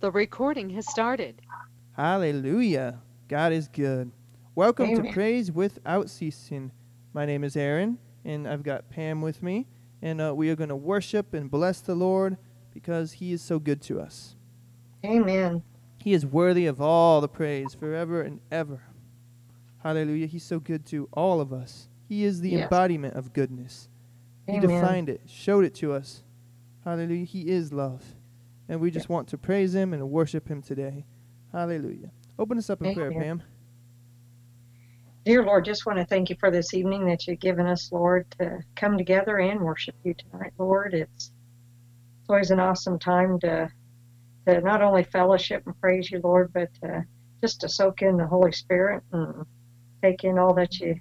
The recording has started. Hallelujah. God is good. Welcome Amen. to Praise Without Ceasing. My name is Aaron, and I've got Pam with me, and uh, we are going to worship and bless the Lord because He is so good to us. Amen. He is worthy of all the praise forever and ever. Hallelujah. He's so good to all of us. He is the Yes. embodiment of goodness. He defined it, showed it to us. Hallelujah. He is love. And we just want to praise Him and worship Him today. Hallelujah. Open us up in prayer, Amen. Pam. Dear Lord, just want to thank you for this evening that you've given us, Lord, to come together and worship you tonight, Lord. It's it's always an awesome time to to not only fellowship and praise you, Lord, but uh, just to soak in the Holy Spirit and take in all that you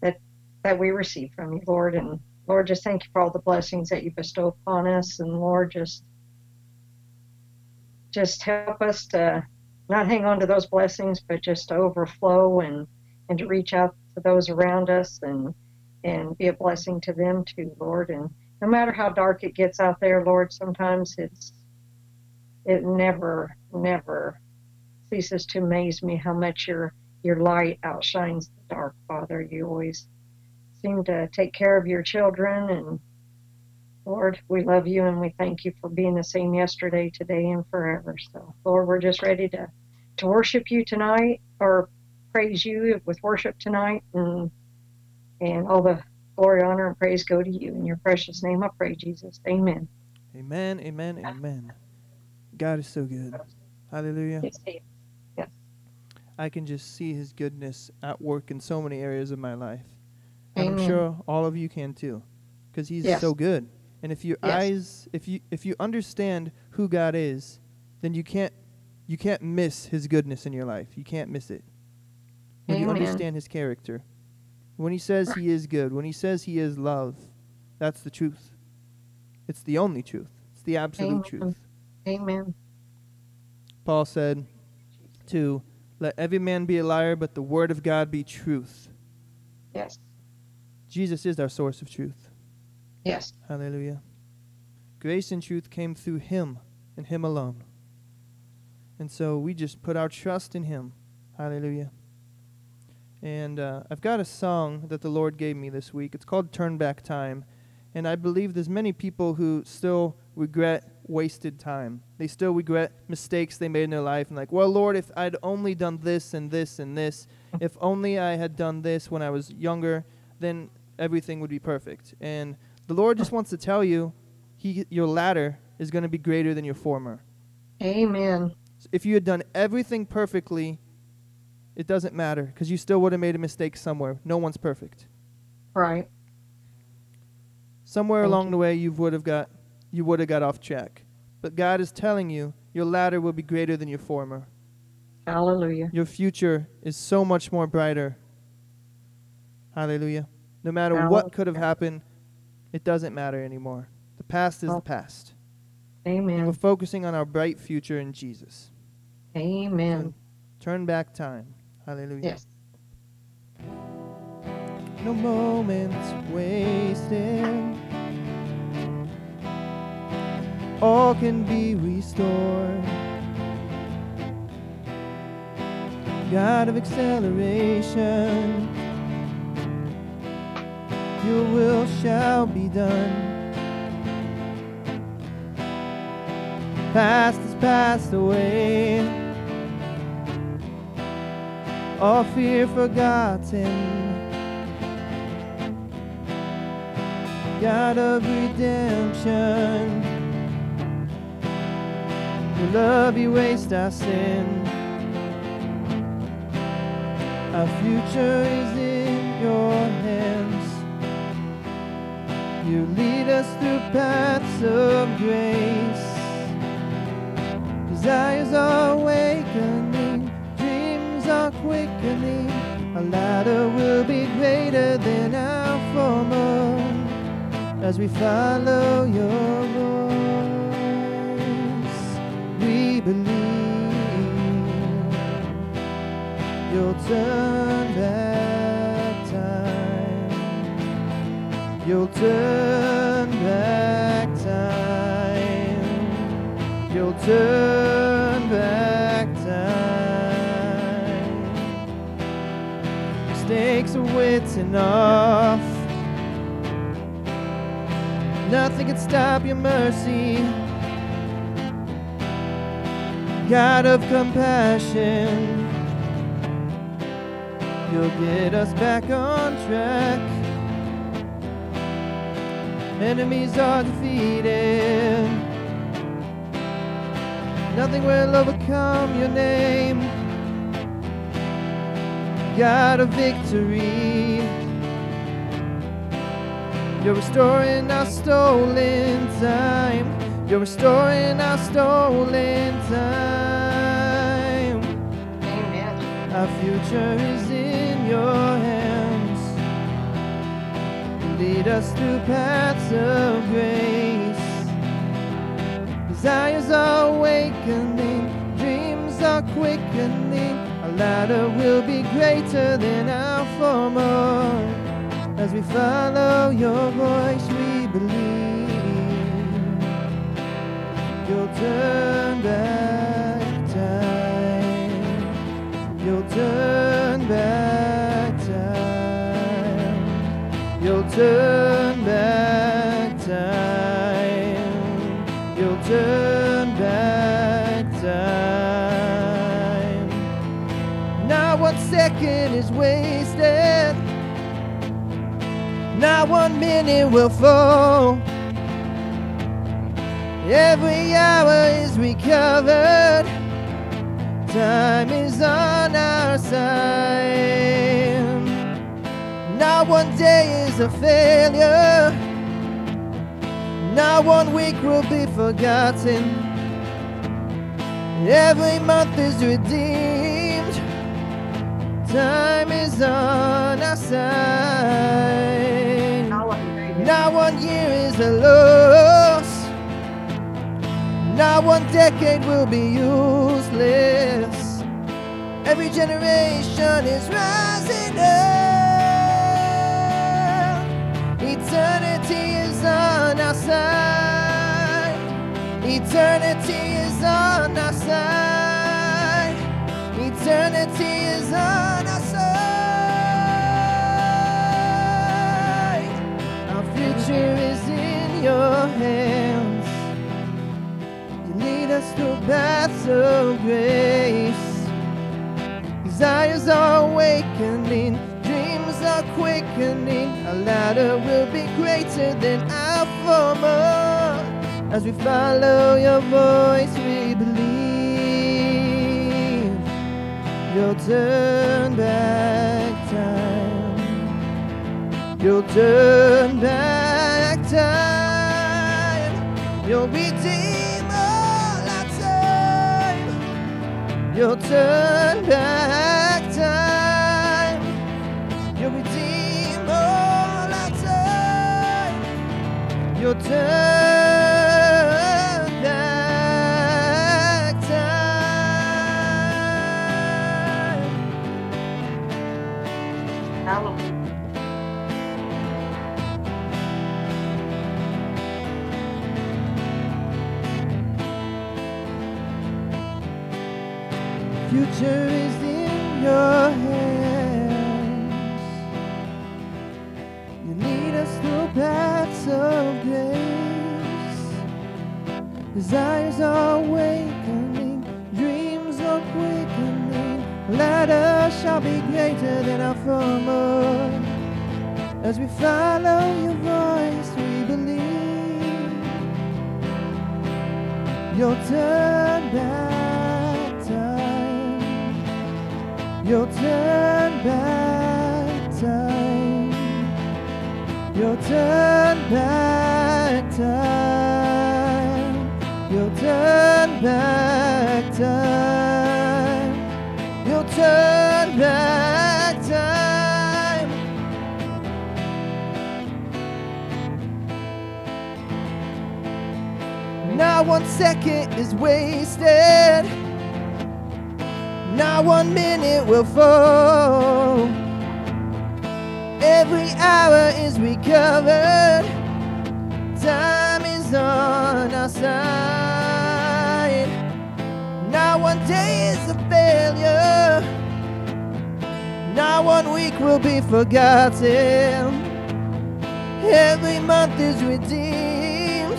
that that we receive from you, Lord. And Lord, just thank you for all the blessings that you bestow upon us, and Lord, just just help us to not hang on to those blessings, but just to overflow and and to reach out to those around us and and be a blessing to them too, Lord. And no matter how dark it gets out there, Lord, sometimes it's it never never ceases to amaze me how much your your light outshines the dark, Father. You always seem to take care of your children and Lord, we love you and we thank you for being the same yesterday, today, and forever. So, Lord, we're just ready to, to worship you tonight or praise you with worship tonight. And, and all the glory, honor, and praise go to you. In your precious name, I pray, Jesus. Amen. Amen, amen, amen. God is so good. Hallelujah. Yes, he is. I can just see his goodness at work in so many areas of my life. And I'm sure all of you can too. Because he's Yes. so good. And if your Yes. eyes if you if you understand who God is, then you can't you can't miss his goodness in your life. You can't miss it. When you understand his character. When he says he is good, when he says he is love, that's the truth. It's the only truth. It's the absolute Amen. truth. Amen. Paul said to let every man be a liar, but the word of God be truth. Yes. Jesus is our source of truth. Yes. Hallelujah. Grace and truth came through him and him alone. And so we just put our trust in him. Hallelujah. And uh, I've got a song that the Lord gave me this week. It's called Turn Back Time. And I believe there's many people who still regret wasted time. They still regret mistakes they made in their life and like, well, Lord, if I'd only done this and this and this, if only I had done this when I was younger, then everything would be perfect. And the Lord just oh. wants to tell you, he, your latter is going to be greater than your former. Amen. If you had done everything perfectly, it doesn't matter because you still would have made a mistake somewhere. No one's perfect. Right. Somewhere Thank along you. the way, you would have got you would have got off track. But God is telling you, your latter will be greater than your former. Hallelujah. Your future is so much more brighter. Hallelujah. No matter what could have happened, it doesn't matter anymore. The past is the past. And we're focusing on our bright future in Jesus. Amen. Turn back time. Hallelujah. Yes. No moments wasted. All can be restored. God of acceleration. Your will shall be done. Past is passed away. All fear forgotten. God of redemption. Your love erased our sin. Our future is in your. You lead us through paths of grace. Desires are awakening, dreams are quickening. Our latter will be greater than our former as we follow your voice. We believe you'll turn back You'll turn back time. You'll turn back time. Mistakes are written off. Nothing can stop your mercy. God of compassion, you'll get us back on track. Enemies are defeated. Nothing will overcome your name. God of victory. You're restoring our stolen time. You're restoring our stolen time. Amen. Our future is in your hands. Lead us through paths of grace. Desires are awakening, dreams are quickening. Our latter will be greater than our former. As we follow your voice, we believe you'll turn back time. You'll turn back time. You'll turn is wasted. Not one minute will fall. Every hour is recovered. Time is on our side. Not one day is a failure. Not one week will be forgotten. Every month is redeemed. Time is on our side. Not one year is a loss. Not one decade will be useless. Every generation is rising up. Eternity is on our side. Eternity is on our side. Eternity is on future is in your hands. You lead us through paths of grace. Desires are awakening, dreams are quickening. Our latter will be greater than our former. As we follow your voice, we believe you'll turn back. You'll turn back time. You'll redeem all our time. You'll turn back time. You'll redeem all our time. You'll turn will fall. Every hour is recovered. Time is on our side. Not one day is a failure. Not one week will be forgotten. Every month is redeemed.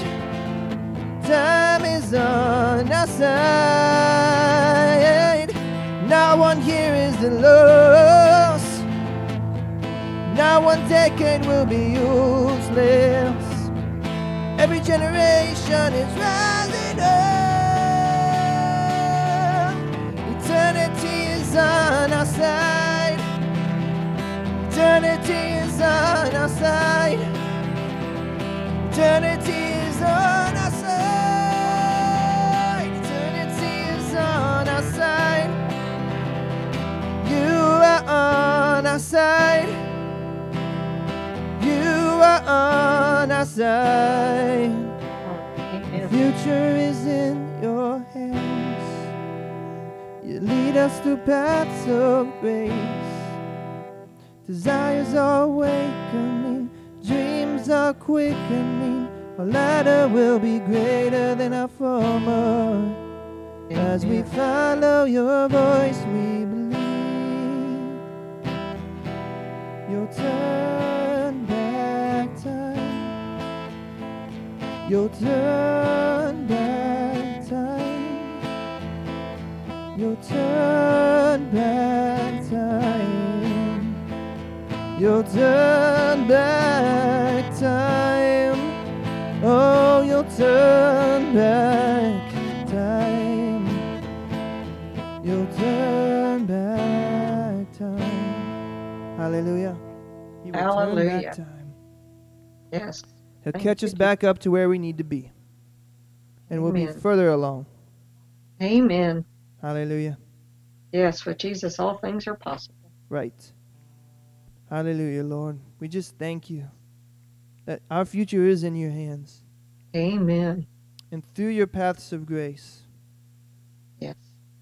Time is on our side. Not one Not one decade will be useless. Every generation is rising up. Eternity is on our side. Eternity is on our side. You are on our side. The future is in your hands. You lead us through paths of grace. Desires are awakening, dreams are quickening. Our latter will be greater than our former. As we follow your voice, we believe your turn back time. You'll turn back time. You'll turn back time. You'll turn back time. Oh, your turn back Hallelujah. He will turn Hallelujah. back time. Yes. He'll Thank catch you, us back up to where we need to be. And we'll be further along. Amen. Hallelujah. Yes, with Jesus, all things are possible. Right. Hallelujah, Lord. We just thank you that our future is in your hands. Amen. And through your paths of grace, Yes.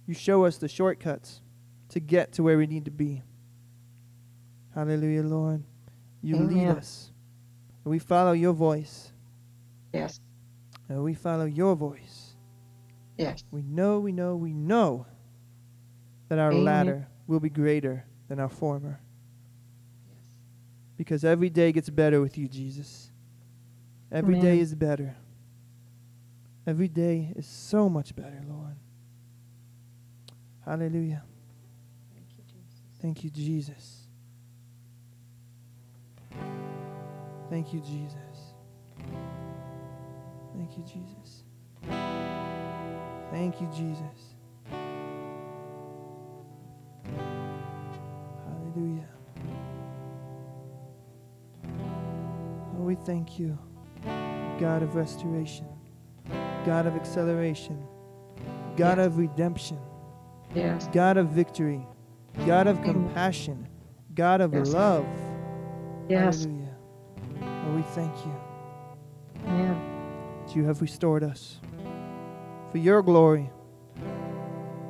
you show us the shortcuts to get to where we need to be. Hallelujah, Lord. You lead us. We follow your voice. Yes. And we follow your voice. Yes. We know, we know, we know that our Amen. latter will be greater than our former. Yes. Because every day gets better with you, Jesus. Every day Amen. is better. Every day is so much better, Lord. Hallelujah. Thank you, Jesus. Thank you, Jesus. Thank you, Jesus. Thank you, Jesus. Thank you, Jesus. Hallelujah. Oh, we thank you, God of restoration, God of acceleration, God Yes. of redemption. Yes. God of victory, God of compassion, God of Yes. love. Yes. Hallelujah. Oh, we thank you Amen. that you have restored us for your glory.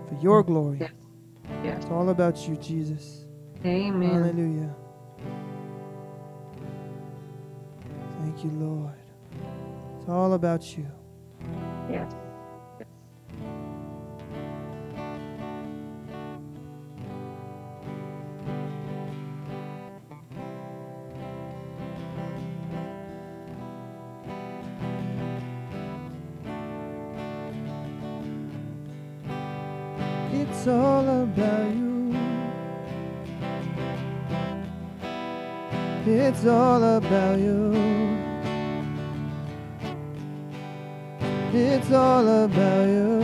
For your glory. Yes. Yes. It's all about you, Jesus. Amen. Hallelujah. Thank you, Lord. It's all about you. Yes. It's all about you. It's all about you. It's all about you.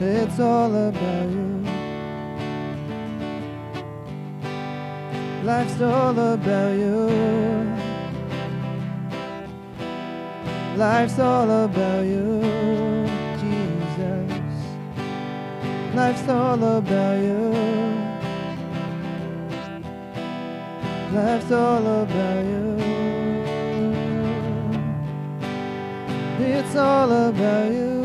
It's all about you. Life's all about you. Life's all about you. Life's all about you. Life's all about you. It's all about you.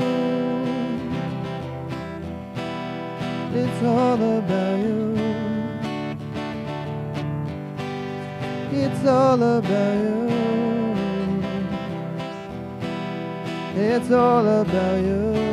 It's all about you. It's all about you. It's all about you,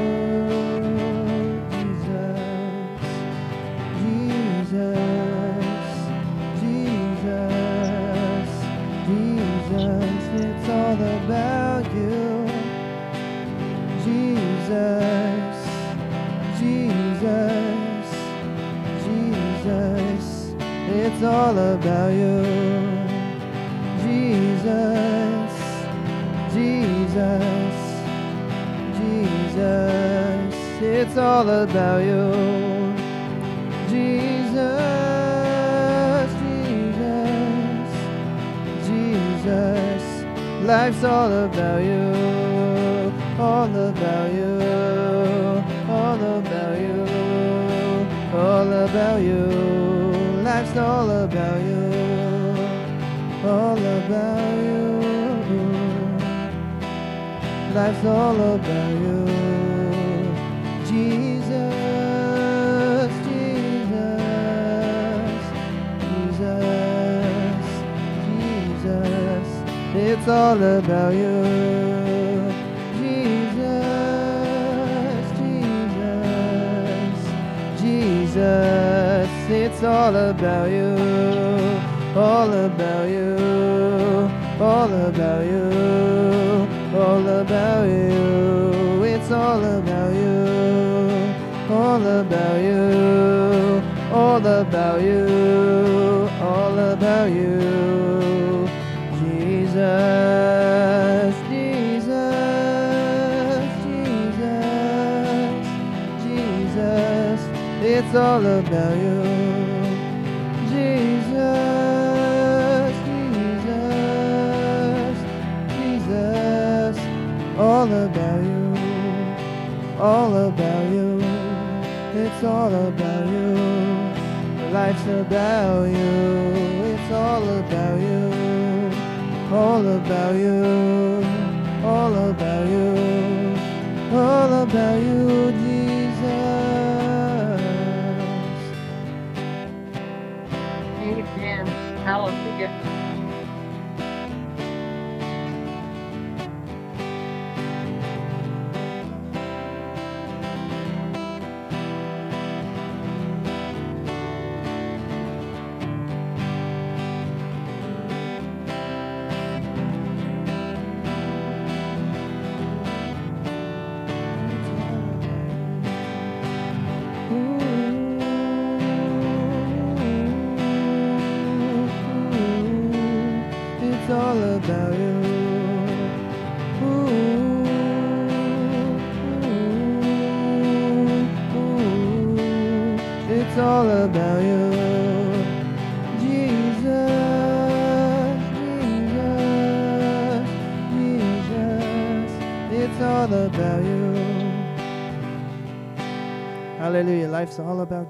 It's all about you, Jesus, Jesus, Jesus. It's all about you, Jesus, Jesus, Jesus. Life's all about you, all about you, all about you, all about you. Life's all about you, all about you. Life's all about you, Jesus, Jesus, Jesus, Jesus. It's all about you, Jesus. It's all about you, all about you, all about you, all about you. It's all about you, all about you, all about you, all about you. Jesus, Jesus, Jesus, Jesus. It's all about you. All about you. It's all about you. Life's about you. It's all about you. All about you. All about you. All about you,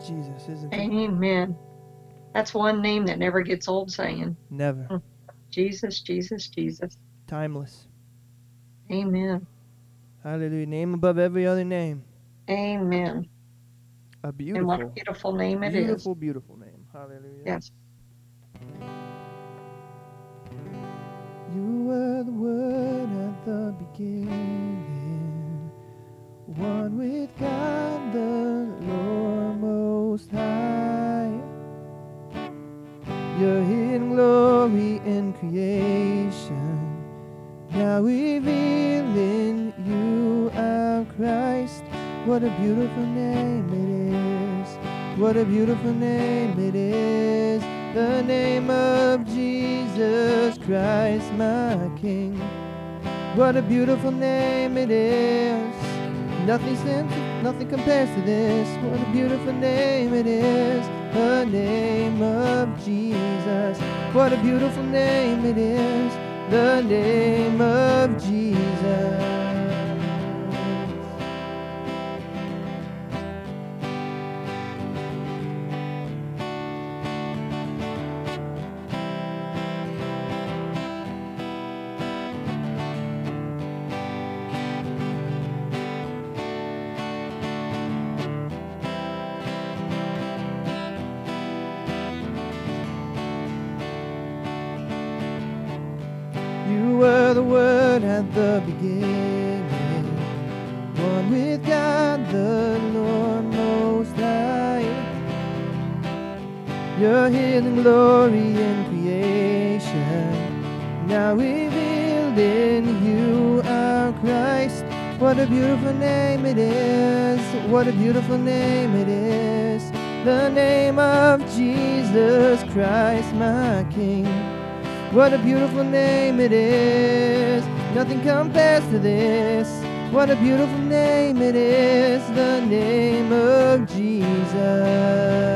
Jesus, isn't it? Amen. That's one name that never gets old saying. Never. Hmm. Jesus, Jesus, Jesus. Timeless. Amen. Hallelujah. Name above every other name. Amen. A beautiful, And beautiful, what a beautiful name it is. beautiful, beautiful name. Hallelujah. Yes. You were the Word at the beginning, one with God the Lord Most High. Your hidden glory in creation, now revealing you our Christ. What a beautiful name it is! What a beautiful name it is! The name of Jesus Christ, my King. What a beautiful name it is. Nothing seems, nothing compares to this. What a beautiful name it is. The name of Jesus. What a beautiful name it is. The name of Jesus. What a beautiful name it is! Nothing compares to this. What a beautiful name it is, the name of Jesus.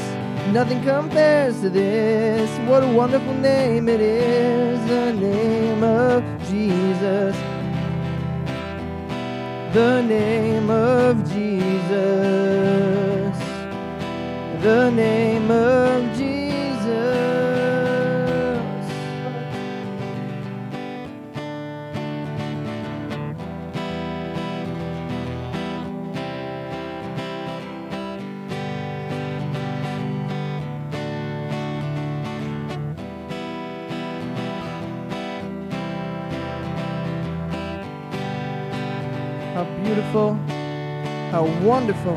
Nothing compares to this. What a wonderful name it is. The name of Jesus. The name of Jesus. The name of beautiful, how wonderful,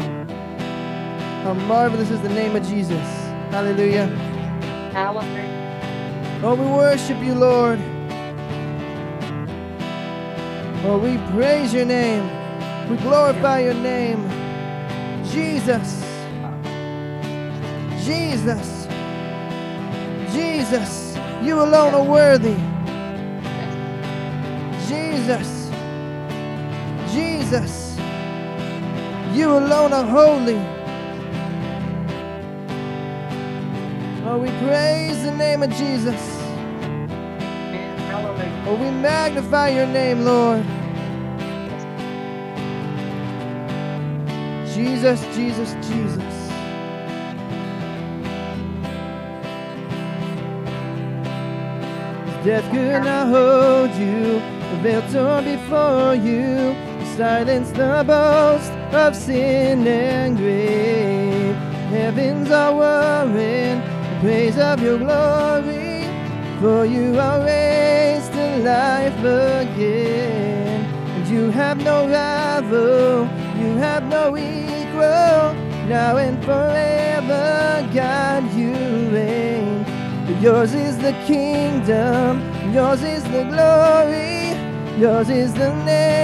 how marvelous is the name of Jesus. Hallelujah. Hallelujah. Oh, we worship you, Lord. Oh, we praise your name. We glorify your name. Jesus. Jesus. Jesus. You alone are worthy. Jesus. Jesus. You alone are holy. Oh, we praise the name of Jesus. Oh, we magnify your name, Lord. Jesus, Jesus, Jesus. Death could not hold you, the veil torn before you, silence the boast of sin and grave. Heavens are whirring, the praise of your glory, for you are raised to life again. And you have no rival, you have no equal, now and forever, God, you reign. Yours is the kingdom, yours is the glory, yours is the name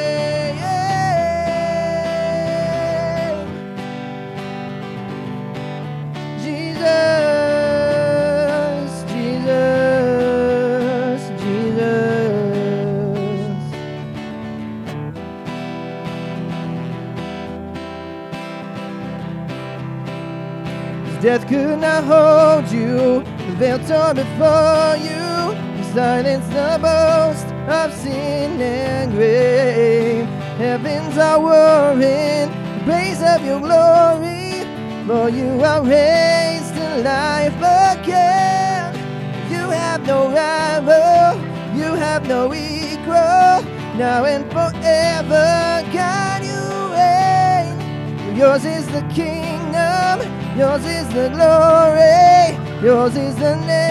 Death could not hold you, the veil torn before you. You silenced the boast of sin and grave. Heavens are warring, the praise of your glory. For you are raised to life again. You have no rival, you have no equal. Now and forever, God, you reign. Yours is the kingdom, yours is the glory, yours is the name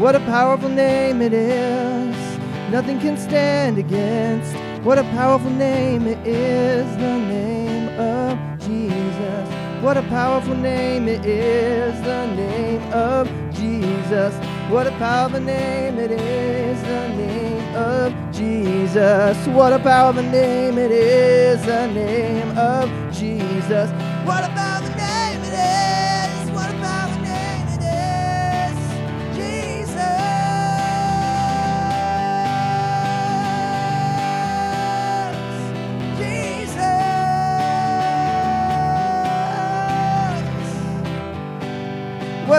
What a powerful name it is. Nothing can stand against. What a powerful name it is. The name of Jesus. What a powerful name it is. The name of Jesus. What a powerful name it is. The name of Jesus. What a powerful name it is. The name of Jesus. What a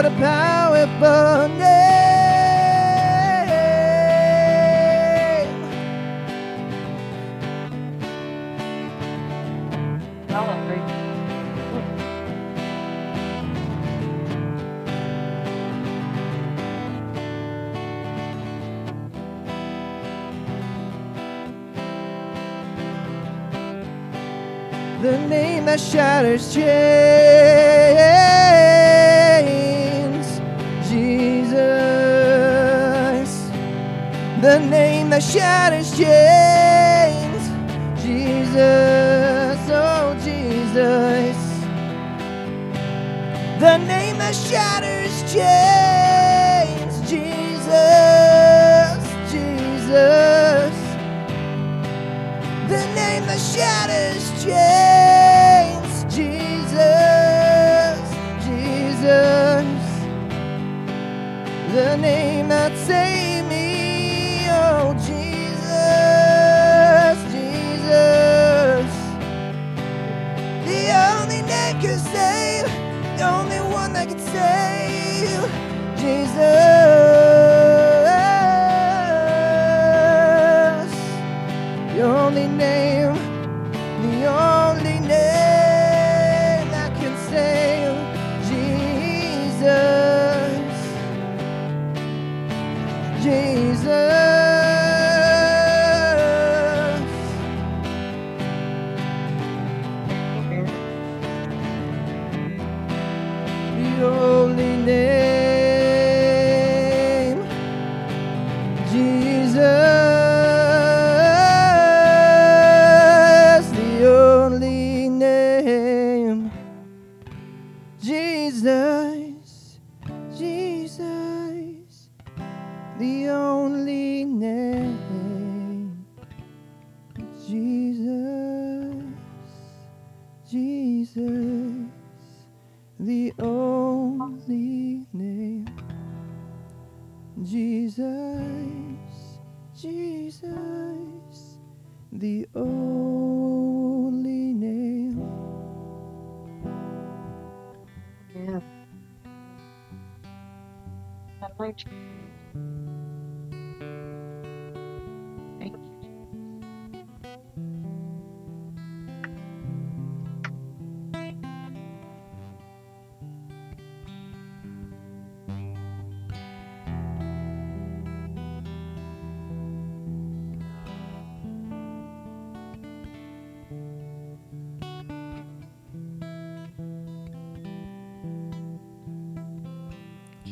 What a powerful name. Hallelujah. the name that shatters chains, shatters chains, Jesus. Oh, Jesus. The name that shatters chains, Jesus. Jesus the name that shatters chains, Jesus, Jesus, the name that saved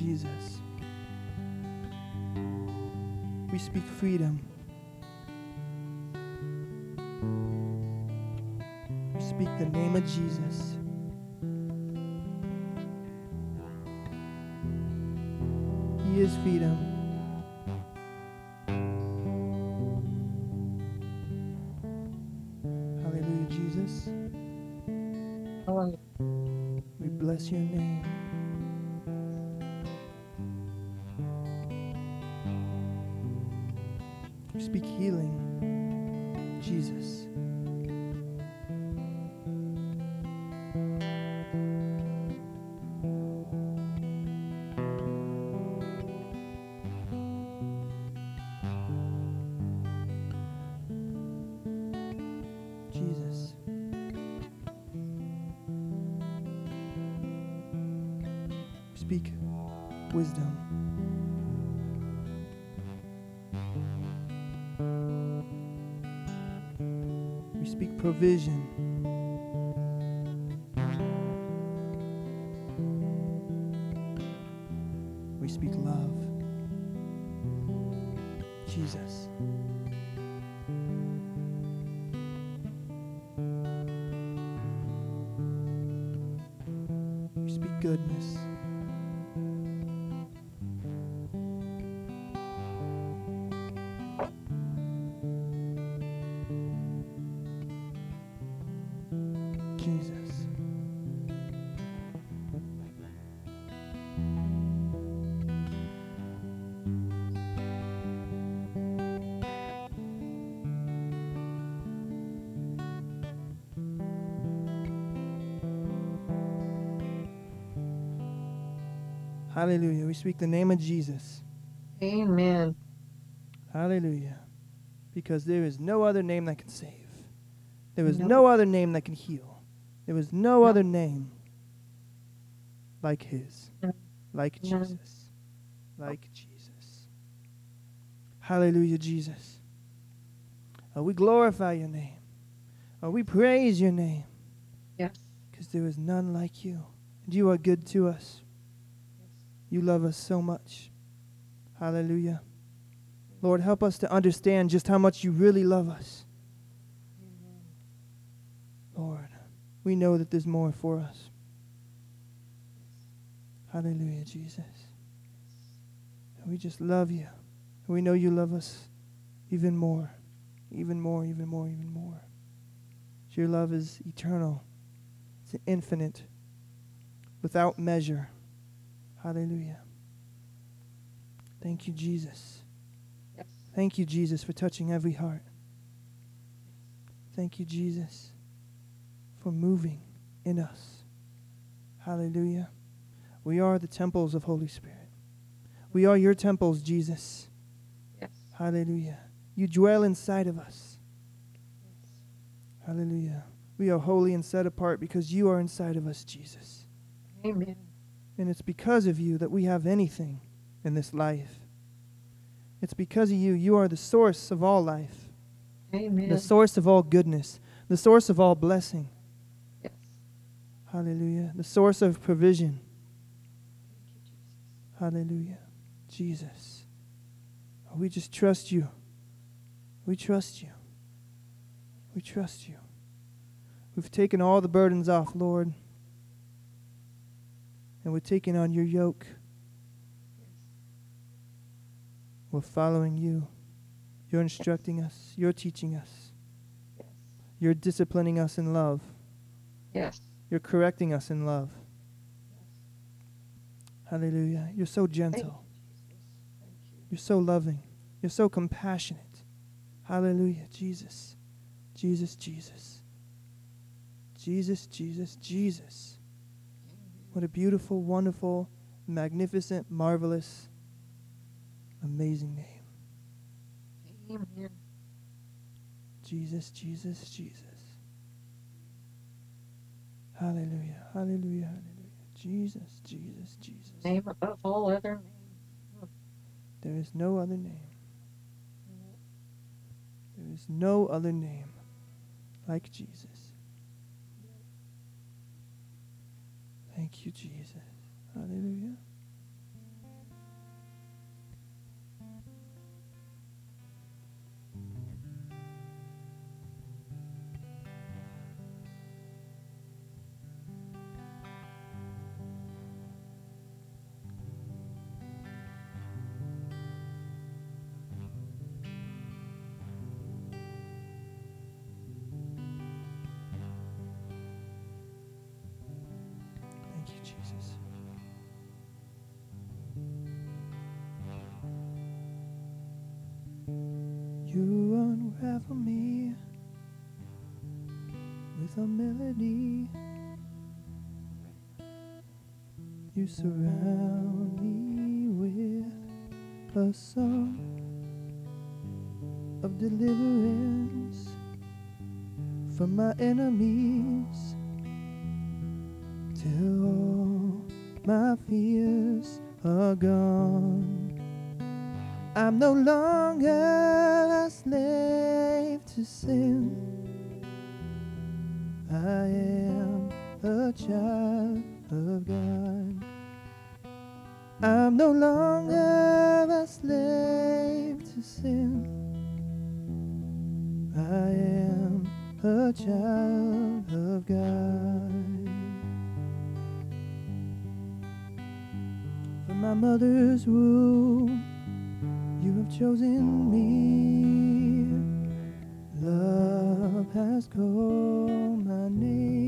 Jesus. We speak freedom. We speak the name of Jesus. He is freedom. Provision. Hallelujah. We speak the name of Jesus. Amen. Hallelujah. Because there is no other name that can save. There is No. no other name that can heal. There is no No. other name like his. No. Like. Jesus. Like Jesus. Hallelujah, Jesus. Oh, we glorify your name. Oh, we praise your name Yes. because there is none like you. And you are good to us. You love us so much. Hallelujah. Lord, help us to understand just how much you really love us. Lord, we know that there's more for us. Hallelujah, Jesus. We just love you. And we know you love us even more, even more, even more, even more. Your love is eternal, it's infinite, without measure. Hallelujah. Thank you, Jesus. Yes. Thank you, Jesus, for touching every heart. Thank you, Jesus, for moving in us. Hallelujah. We are the temples of Holy Spirit. We are your temples, Jesus. Yes. Hallelujah. You dwell inside of us. Yes. Hallelujah. We are holy and set apart because you are inside of us, Jesus. Amen. And it's because of you that we have anything in this life. It's because of you. You are the source of all life, Amen. the source of all goodness, the source of all blessing. Yes. Hallelujah. The source of provision. Hallelujah. Jesus. We just trust you. We trust you. We trust you. We've taken all the burdens off, Lord. And we're taking on your yoke. We're following you. You're instructing us. You're teaching us. Yes. You're disciplining us in love. Yes. You're correcting us in love. Hallelujah. You're so gentle. You're so loving. You're so compassionate. Hallelujah. Jesus. Jesus, Jesus. Jesus, Jesus, Jesus. What a beautiful, wonderful, magnificent, marvelous amazing name. Amen. Jesus, Jesus, Jesus. Hallelujah, hallelujah, hallelujah. Jesus, Jesus, Jesus. Name above all other names. There is no other name. There is no other name like Jesus. Thank you, Jesus. Hallelujah. With a melody. You surround me with a song of deliverance from my enemies till all my fears are gone. I'm no longer a slave to sin. Child of God. I'm no longer a slave to sin. I am a child of God. From my mother's womb, you have chosen me. Love has called my name.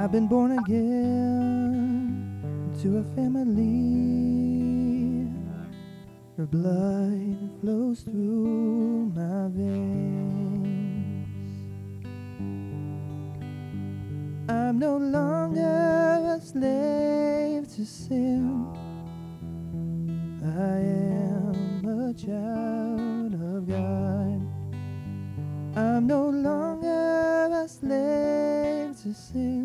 I've been born again to a family. Your blood flows through my veins. I'm no longer a slave to sin. I am a child of God. I'm no longer a slave to sin.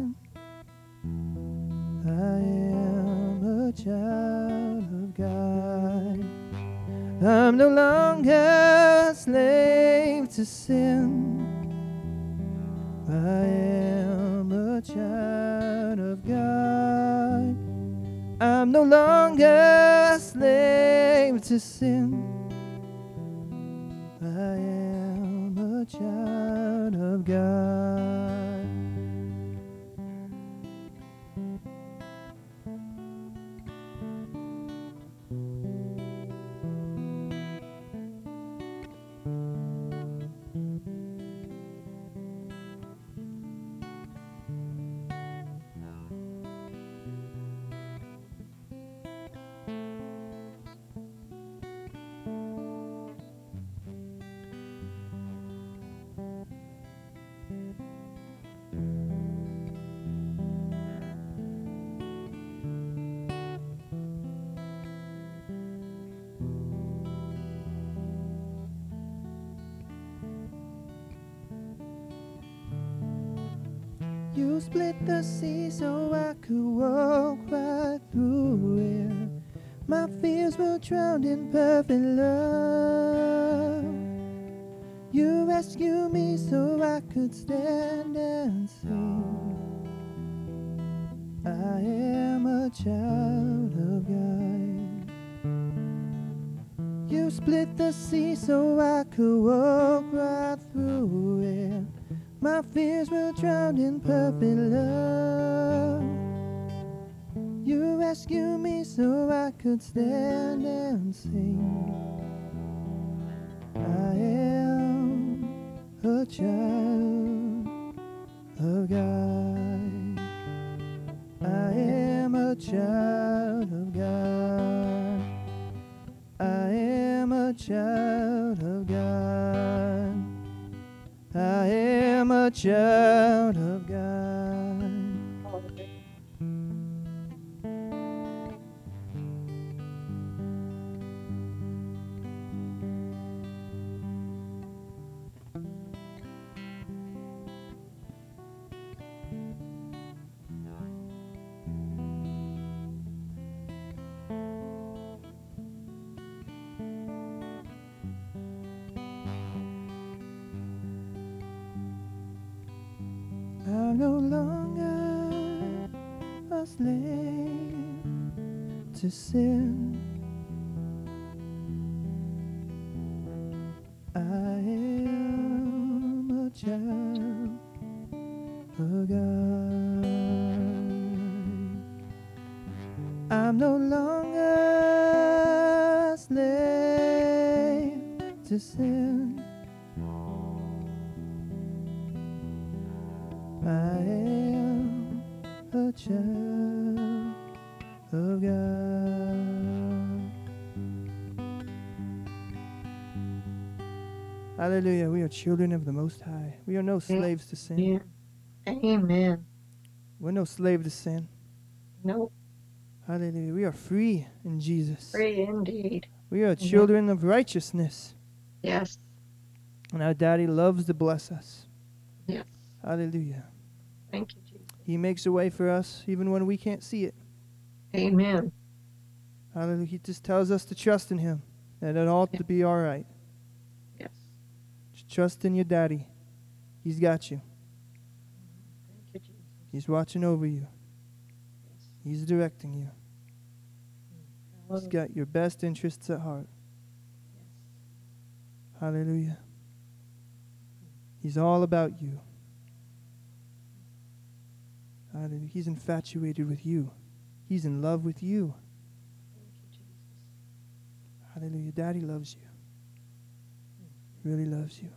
I'm no longer a slave to sin. I am a child of God. I'm no longer a slave to sin. I am a child of God. You split the sea so I could walk right through it. My fears were drowned in perfect love. You rescued me so I could stand and sing. I am a child of God. You split the sea so I could walk right through. My fears were drowned in perfect love. You rescued me so I could stand and sing. I am a child of God. I am a child of God. I am a child of God. I a child of slave to sin. Children of the Most High. We are no slaves to sin. Yeah. Amen. We're no slave to sin. No, Hallelujah. We are free in Jesus. free indeed. We are children of righteousness. Yes. And our daddy loves to bless us. Yes. Hallelujah. Thank you, Jesus. He makes a way for us even when we can't see it. Amen. Hallelujah. He just tells us to trust in him. And it ought Yeah. to be all right. Trust in your daddy. He's got you. He's watching over you. He's directing you. He's got your best interests at heart. Hallelujah. He's all about you. Hallelujah. He's infatuated with you. He's in love with you. Hallelujah. Daddy loves you. Really loves you.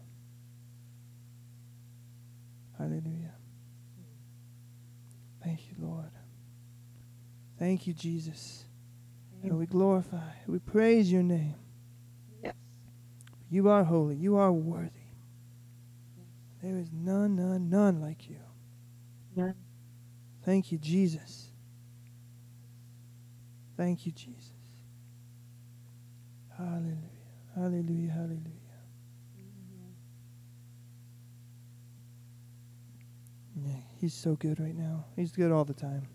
Hallelujah. Thank you, Lord. Thank you, Jesus. And we glorify, we praise your name. Yes. You are holy. You are worthy. There is none, none, none like you. None. Thank you, Jesus. Thank you, Jesus. Hallelujah. Hallelujah. Hallelujah. Yeah, he's so good right now. He's good all the time.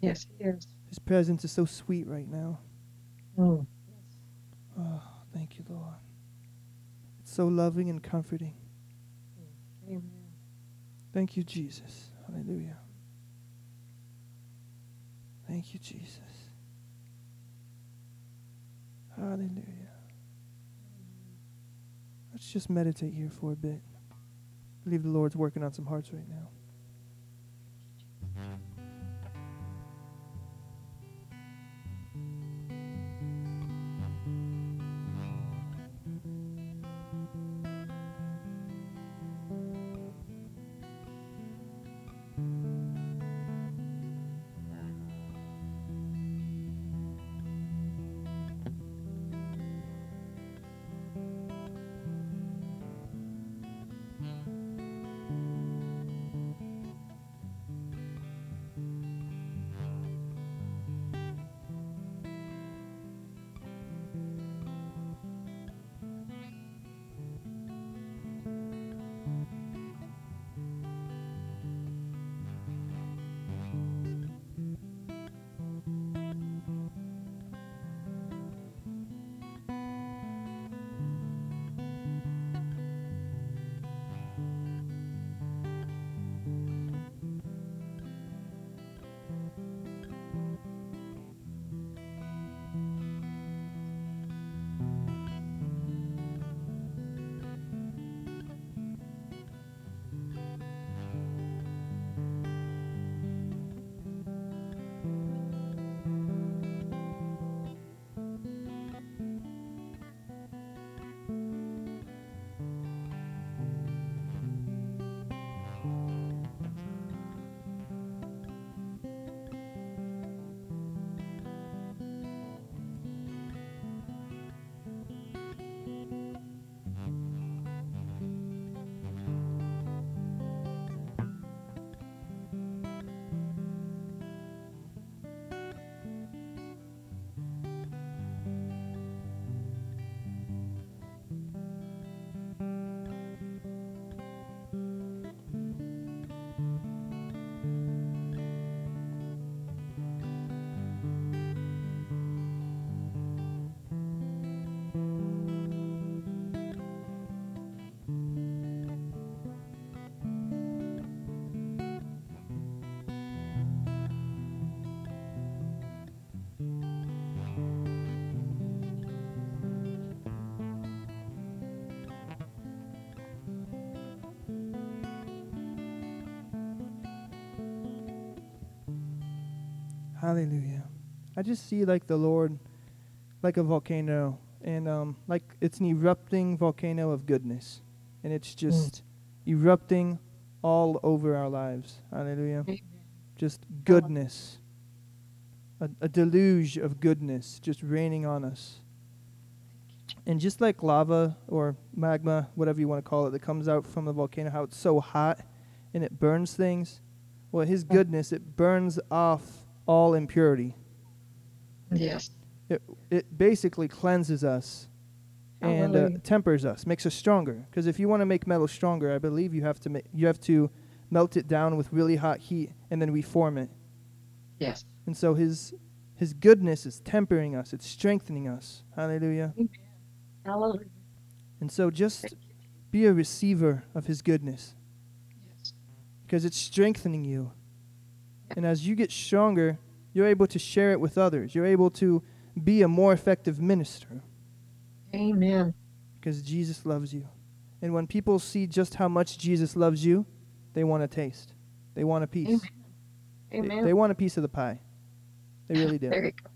Yes, he is. His presence is so sweet right now. Mm. Oh, thank you, Lord. It's so loving and comforting. Amen. Thank you, Jesus. Hallelujah. Thank you, Jesus. Hallelujah. Let's just meditate here for a bit. I believe the Lord's working on some hearts right now. Mm-hmm. Hallelujah. I just see like the Lord like a volcano and um like it's an erupting volcano of goodness. And it's just erupting all over our lives. Hallelujah. Amen. Just goodness. A, a deluge of goodness just raining on us. And just like lava or magma, whatever you want to call it, that comes out from the volcano, how it's so hot and it burns things. Well, His goodness, it burns off all impurity. Yes. It, it basically cleanses us and uh, tempers us, makes us stronger. Because if you want to make metal stronger, I believe you have to ma- you have to melt it down with really hot heat and then reform it. Yes. And so His His goodness is tempering us, it's strengthening us. Hallelujah. Hallelujah. And so just be a receiver of His goodness Yes. because it's strengthening you. And as you get stronger, you're able to share it with others. You're able to be a more effective minister Amen. because Jesus loves you. And when people see just how much Jesus loves you, they want a taste. They want a piece. They- Amen. They, want a piece of the pie. They really do. There you go.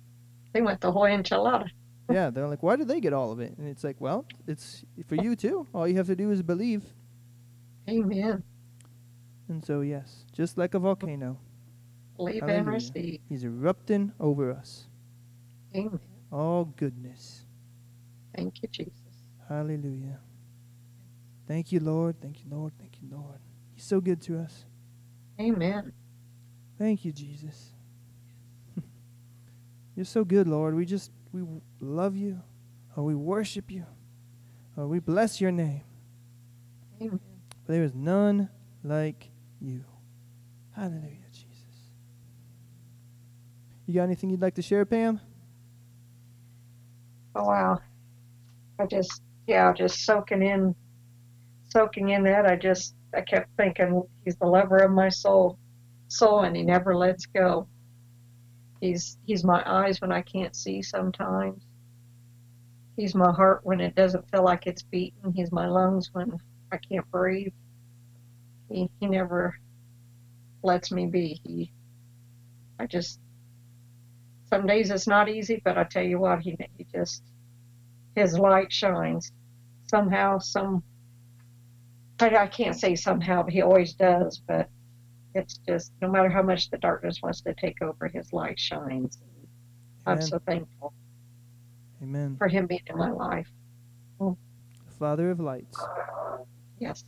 They want the whole enchilada. yeah, they're like, why do they get all of it? And it's like, well, it's for you too. All you have to do is believe. Amen. And so, yes, just like a volcano, And Hallelujah. receive. He's erupting over us. Amen. All goodness. Thank you, Jesus. Hallelujah. Thank you, Lord. Thank you, Lord. Thank you, Lord. He's so good to us. Amen. Thank you, Jesus. You're so good, Lord. We just we love you. Oh, we worship you. Oh, we bless your name. Amen. For there is none like you. Hallelujah. You got anything you'd like to share, Pam? Oh wow. I just yeah, just soaking in soaking in that. I just I kept thinking he's the lover of my soul soul and he never lets go. He's he's my eyes when I can't see sometimes. He's my heart when it doesn't feel like it's beating. He's my lungs when I can't breathe. He he never lets me be. He I just some days it's not easy, but I tell you what, he he just his light shines somehow. Some I, I can't say somehow, but he always does. But it's just no matter how much the darkness wants to take over, his light shines. I'm so thankful Amen. for him being in my life. Father of lights, Yes,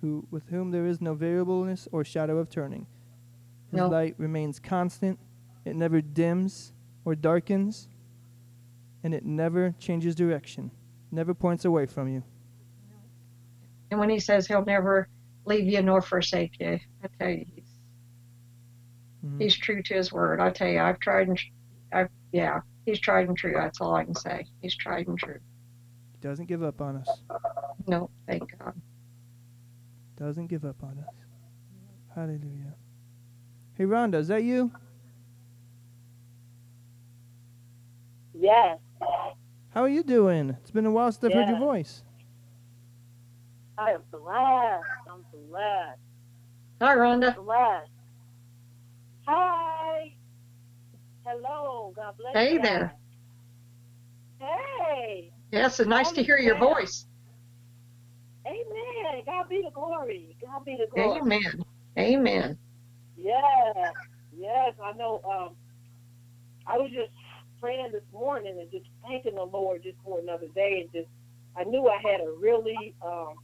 who with whom there is no variableness or shadow of turning. His No. light remains constant, it never dims or darkens, and it never changes direction, never points away from you. and when he says he'll never leave you nor forsake you, I tell you, he's Mhm. he's true to his word. I tell you, I've tried and I've yeah, he's tried and true. That's all I can say. He's tried and true. He doesn't give up on us. No, thank God. Doesn't give up on us. Hallelujah. Hey Rhonda, is that you? Yes, How are you doing? It's been a while since I've heard your Yeah. voice. I am blessed. I'm blessed. Hi, Rhonda. Blessed. Hi. Hello. God bless you. Hey you. there. Hey. Yes, it's nice to hear your Amen. voice. Amen. God be the glory. God be the glory. Amen. Amen. Yes. Yes. I know. Um, I was just praying this morning and just thanking the Lord just for another day and just I knew I had a really um,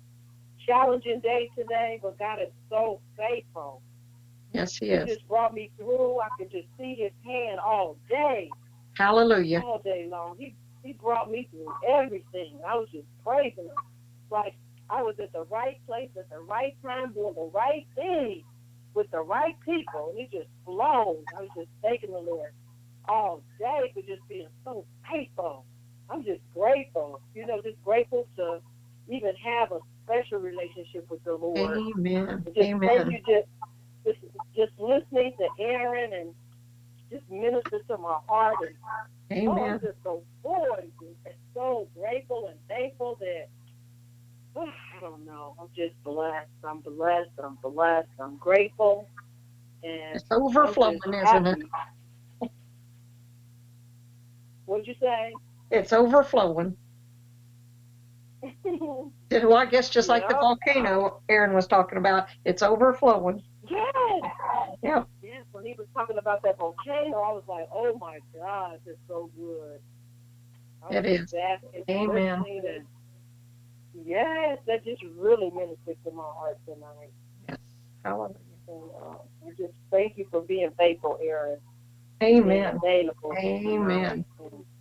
challenging day today, but God is so faithful. Yes, he He is. just brought me through. I could just see His hand all day, Hallelujah. all day long. He He brought me through everything. I was just praising Him, like I was at the right place at the right time, doing the right thing with the right people. And He just flowed. I was just thanking the Lord all day for just being so faithful. I'm just grateful. You know, just grateful to even have a special relationship with the Lord. Amen. Just thank Amen. you just, just just listening to Aaron and just minister to my heart and oh, I'm just so full and and so grateful and thankful that ah, I don't know. I'm just blessed. I'm blessed. I'm blessed. I'm grateful. And It's overflowing, isn't it? Happy. What'd you say? It's overflowing. Well, I guess just like the Yeah. volcano Aaron was talking about, it's overflowing. yes. Yeah. Yes, when he was talking about that volcano, I was like, oh my God, it's so good. I It was is. basking and Amen. listening Yes, that just really ministered to my heart tonight. Yes. Hallelujah. And, uh, I just thank you for being faithful, Aaron. Amen. Being available. Amen.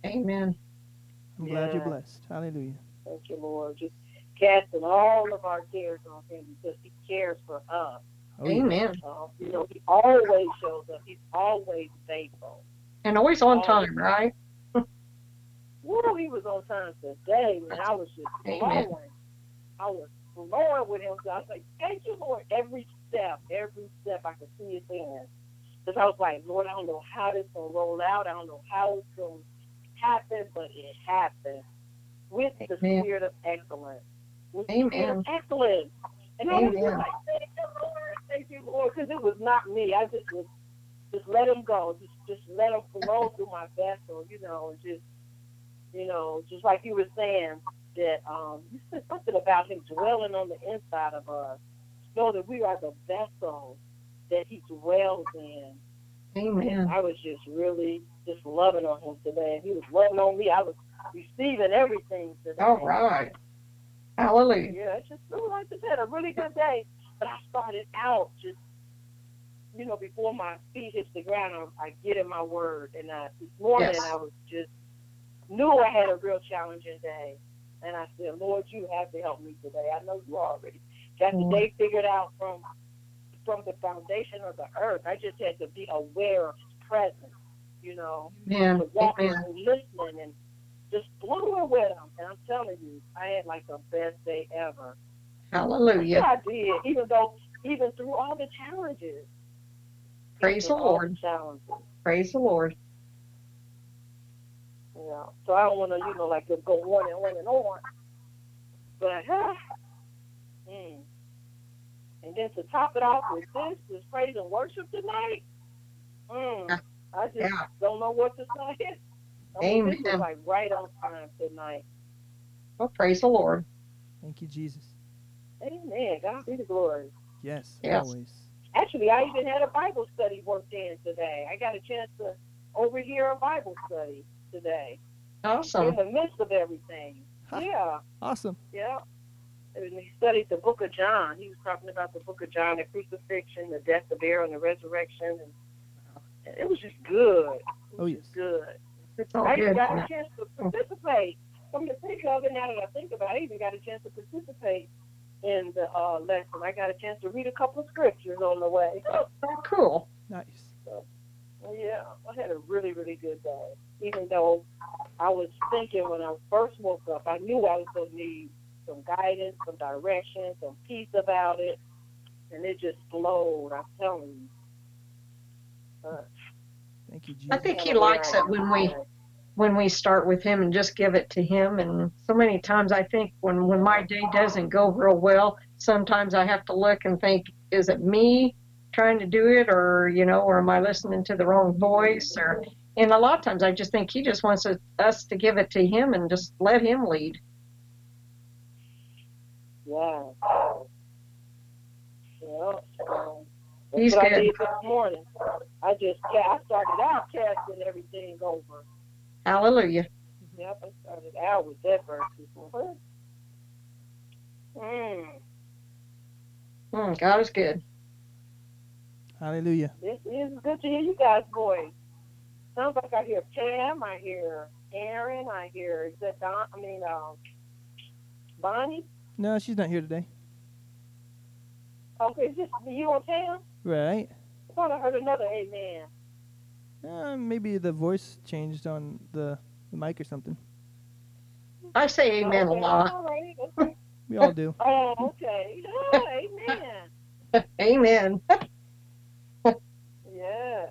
Amen. I'm glad you're Yeah. blessed. Hallelujah. Thank you, Lord. Just casting all of our cares on him because he cares for us. Oh, yeah. Amen. Uh, you know, he always shows up. He's always faithful. And always on time, right? Woo, he was on time today, man. I was just Amen. flowing. I was flowing with him. So I was like, thank you, Lord. Every step, every step, I could see his hand. Because I was like, Lord, I don't know how this going to roll out. I don't know how it's going to happen, but it happened with the spirit of excellence. With Amen. of excellence. And I was just Amen. like, thank you, Lord. Thank you, Lord. Because it was not me. I just was, just let him go. Just, just let him flow through my vessel, you know, and just, you know, just like you were saying, that um, you said something about him dwelling on the inside of us. Know that we are the vessel that he dwells in. Amen. I was just really just loving on him today. and He was loving on me. I was receiving everything today. All right. Hallelujah. Yeah, it's just really like I said, a really good day. But I started out just, you know, before my feet hit the ground, I, I get in my word. And I, this morning, Yes. I was just knew I had a real challenging day. And I said, Lord, you have to help me today. I know you already got the Mhm. day figured out from from the foundation of the earth. I just had to be aware of His presence, you know, to walking and listening and just flowing with Him. And I'm telling you, I had like the best day ever. Hallelujah. I did. Even though, even through all the challenges. Praise the Lord. Challenges. Praise the Lord. Yeah. So I don't want to, you know, like just go on and on and on. But, huh, mm. And then to top it off with this, this praise and worship tonight. Mm. I just Yeah. don't know what to say. I mean, This Amen. was like right on time tonight. Well, praise the Lord. Thank you, Jesus. Amen. God be the glory. Yes, Yes. always. Actually, I even had a Bible study worked in today. I got a chance to overhear a Bible study today Awesome. in the midst of everything. Huh. Yeah, Awesome. yeah. And he studied the book of John. He was talking about the book of John, the crucifixion, the death, the burial, and the resurrection. And it was just good. It was Oh, just yes. good. It's all I even got a chance to participate. Come to think of it, now that I think about it, I even got a chance to participate in the uh, lesson. I got a chance to read a couple of scriptures on the way. Oh, cool. Nice. Well, yeah, I had a really, really good day. Even though I was thinking when I first woke up, I knew I was going to need some guidance, some direction, some peace about it. And it just flowed, I'm telling you. Uh, Thank you, Jesus. I think he likes it when we when we start with him and just give it to him. And so many times I think when when my day doesn't go real well, sometimes I have to look and think, is it me trying to do it, or you know, or am I listening to the wrong voice? Or and a lot of times I just think he just wants us- us to give it to him and just let him lead. Yeah. Yeah. So that's He's what I good. did this morning. I just, yeah, I started out casting everything over. Hallelujah. Yep, I started out with that verse this morning. Mm. Mm, God is good. Hallelujah. This is good to hear you guys' voice. Sounds like I hear Pam, I hear Aaron, I hear is that Don? I mean, um, Bonnie. No, she's not here today. Okay, is this you and Pam? Right. I thought I heard another Amen. Uh, maybe the voice changed on the, the mic or something. I say amen a lot. All right. okay. We all do. oh, okay. Yeah, amen. Amen. Yeah,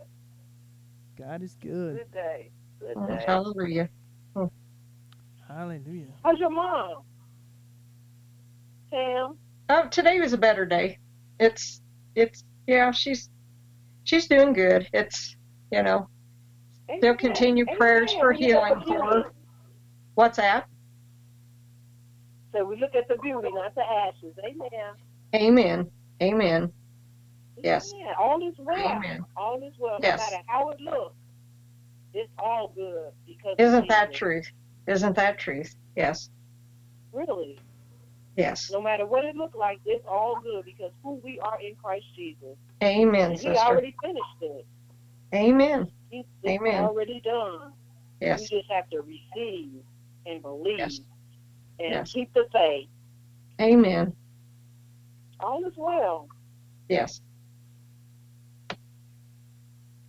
God is good. good day. Good Mm, day. Hallelujah. Hallelujah. How's your mom? Oh, today was a better day. It's it's yeah, she's she's doing good. It's you know, They'll continue prayers for We healing for her. What's that? So we look at the beauty, not the ashes. Amen. Amen. Amen. Yes. Amen. All is well. Amen. All is well. Yes. No matter how it looks, it's all good because Isn't that truth? Isn't that truth? Yes. Really. Yes. No matter what it looked like, it's all good because who we are in Christ Jesus. Amen, And he sister. already finished it. Amen. He, Amen. already done. Yes. We just have to receive and believe Yes. and Yes. keep the faith. Amen. All is well. Yes.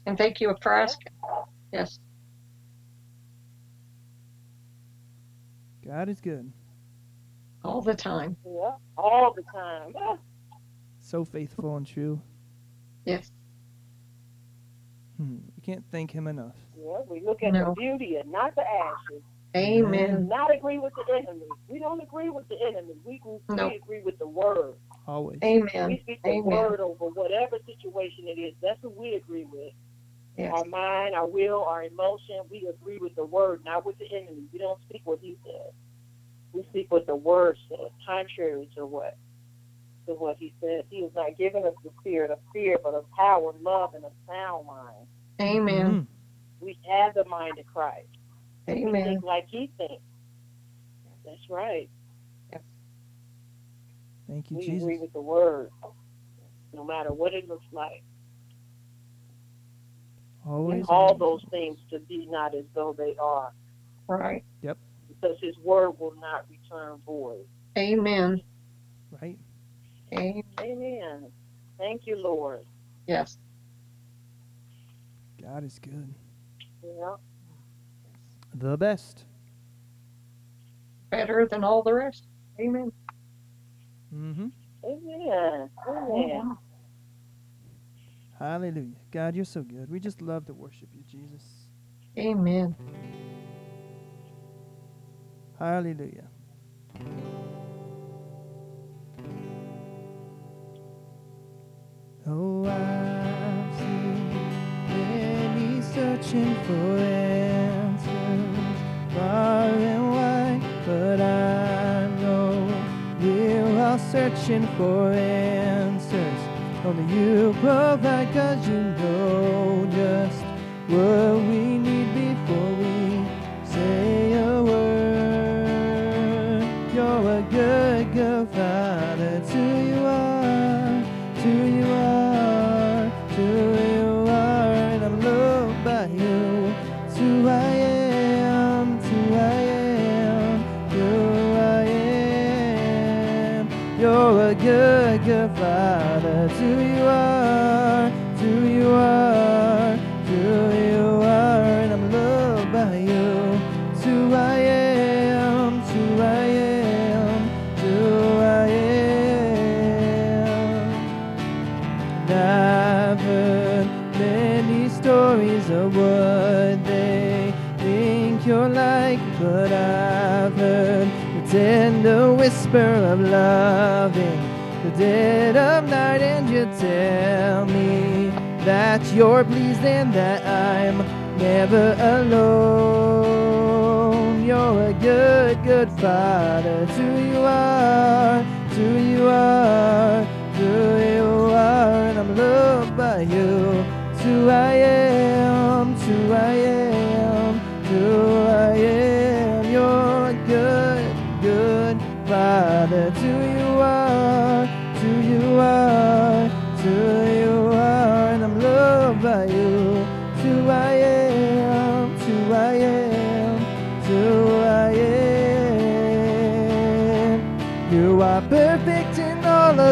And thank you for asking. Yes. God is good. All the time. Yeah. All the time. So faithful and true. Yes. Hmm. We can't thank him enough. Yeah, we look at No. the beauty and not the ashes. Amen. And not agree with the enemy. We don't agree with the enemy. We, agree- No. agree with the word. Always. Amen. We speak the Amen. word over whatever situation it is. That's what we agree with. Yes. Our mind, our will, our emotion, we agree with the word, not with the enemy. We don't speak what he says. We speak what the word says, contrary to what to what he says. He is not giving us the spirit of fear, but of power, love, and a sound mind. Amen. Mhm. We have the mind of Christ. We Amen. think like he thinks. That's right. Thank you, we Jesus. agree with the word, no matter what it looks like. Always. And All those things to be not as though they are, Right. Because his word will not return void. Amen. Right? Amen. Amen. Thank you, Lord. Yes. God is good. Yeah. The best. Better than all the rest. Amen. Mm-hmm. Amen. Amen. Hallelujah. God, you're so good. We just love to worship you, Jesus. Amen. Hallelujah. Oh, I've seen many searching for answers far and wide, but I know we're all searching for answers. Only you provide, cause you know just what we whisper of love in the dead of night, and you tell me that you're pleased and that I'm never alone. You're a good, good father. To you are, to you are, to you are, and I'm loved by you. To I am, to I am,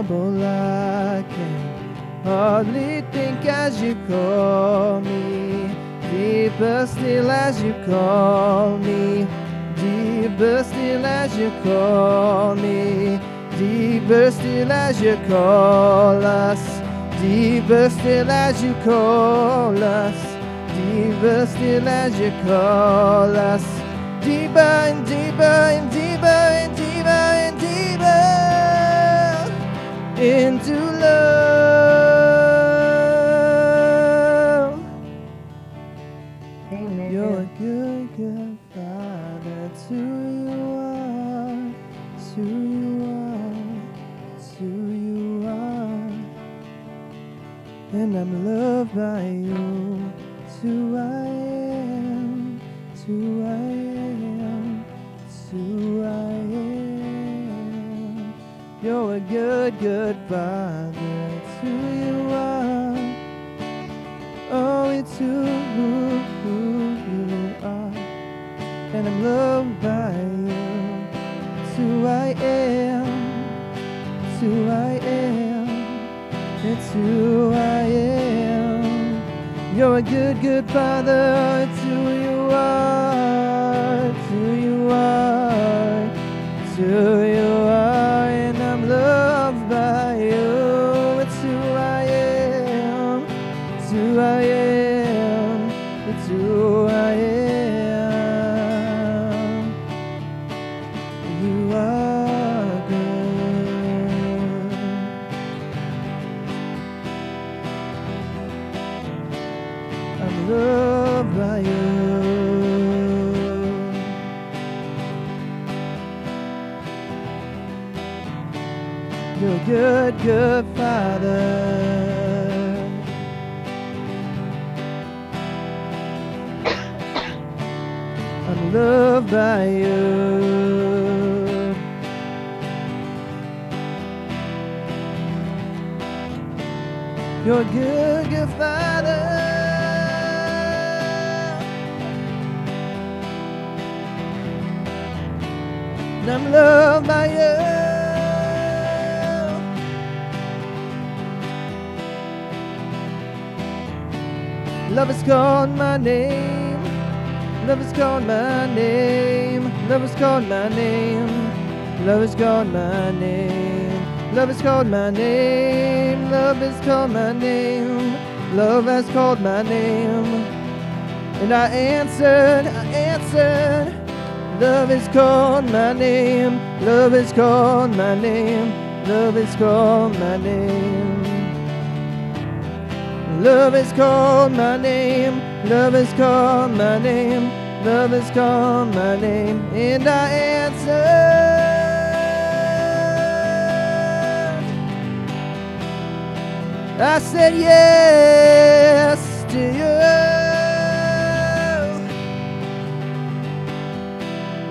unexplainable. I can hardly think as you call me. Deeper still as you call me. Deeper still as you call me. Deeper still as you call us. Deeper still as you call us. Deeper still as you call us. Deeper and deeper and deeper into love. Amen. You're a good, good father. It's who you are. It's who you are. It's who you are. And I'm loved by you. It's who I good father. It's who you are. Oh, it's who, who, who you are. And I'm loved by you. It's who I am. It's who I am. It's who I am. You're a good, good father. It's who you are. It's who you are. It's who you are. Good, good father. And I'm loved by you. Love has called my name. Love has called my name. Love has called my name. Love has called my name. Love has called my name. Love has called my name. Love has called my name. And I answered, I answered. Love has called my name. Love has called my name. Love has called my name. Love has called my name. Love has called my name. Love has called my name. And I answered. I said yes to you.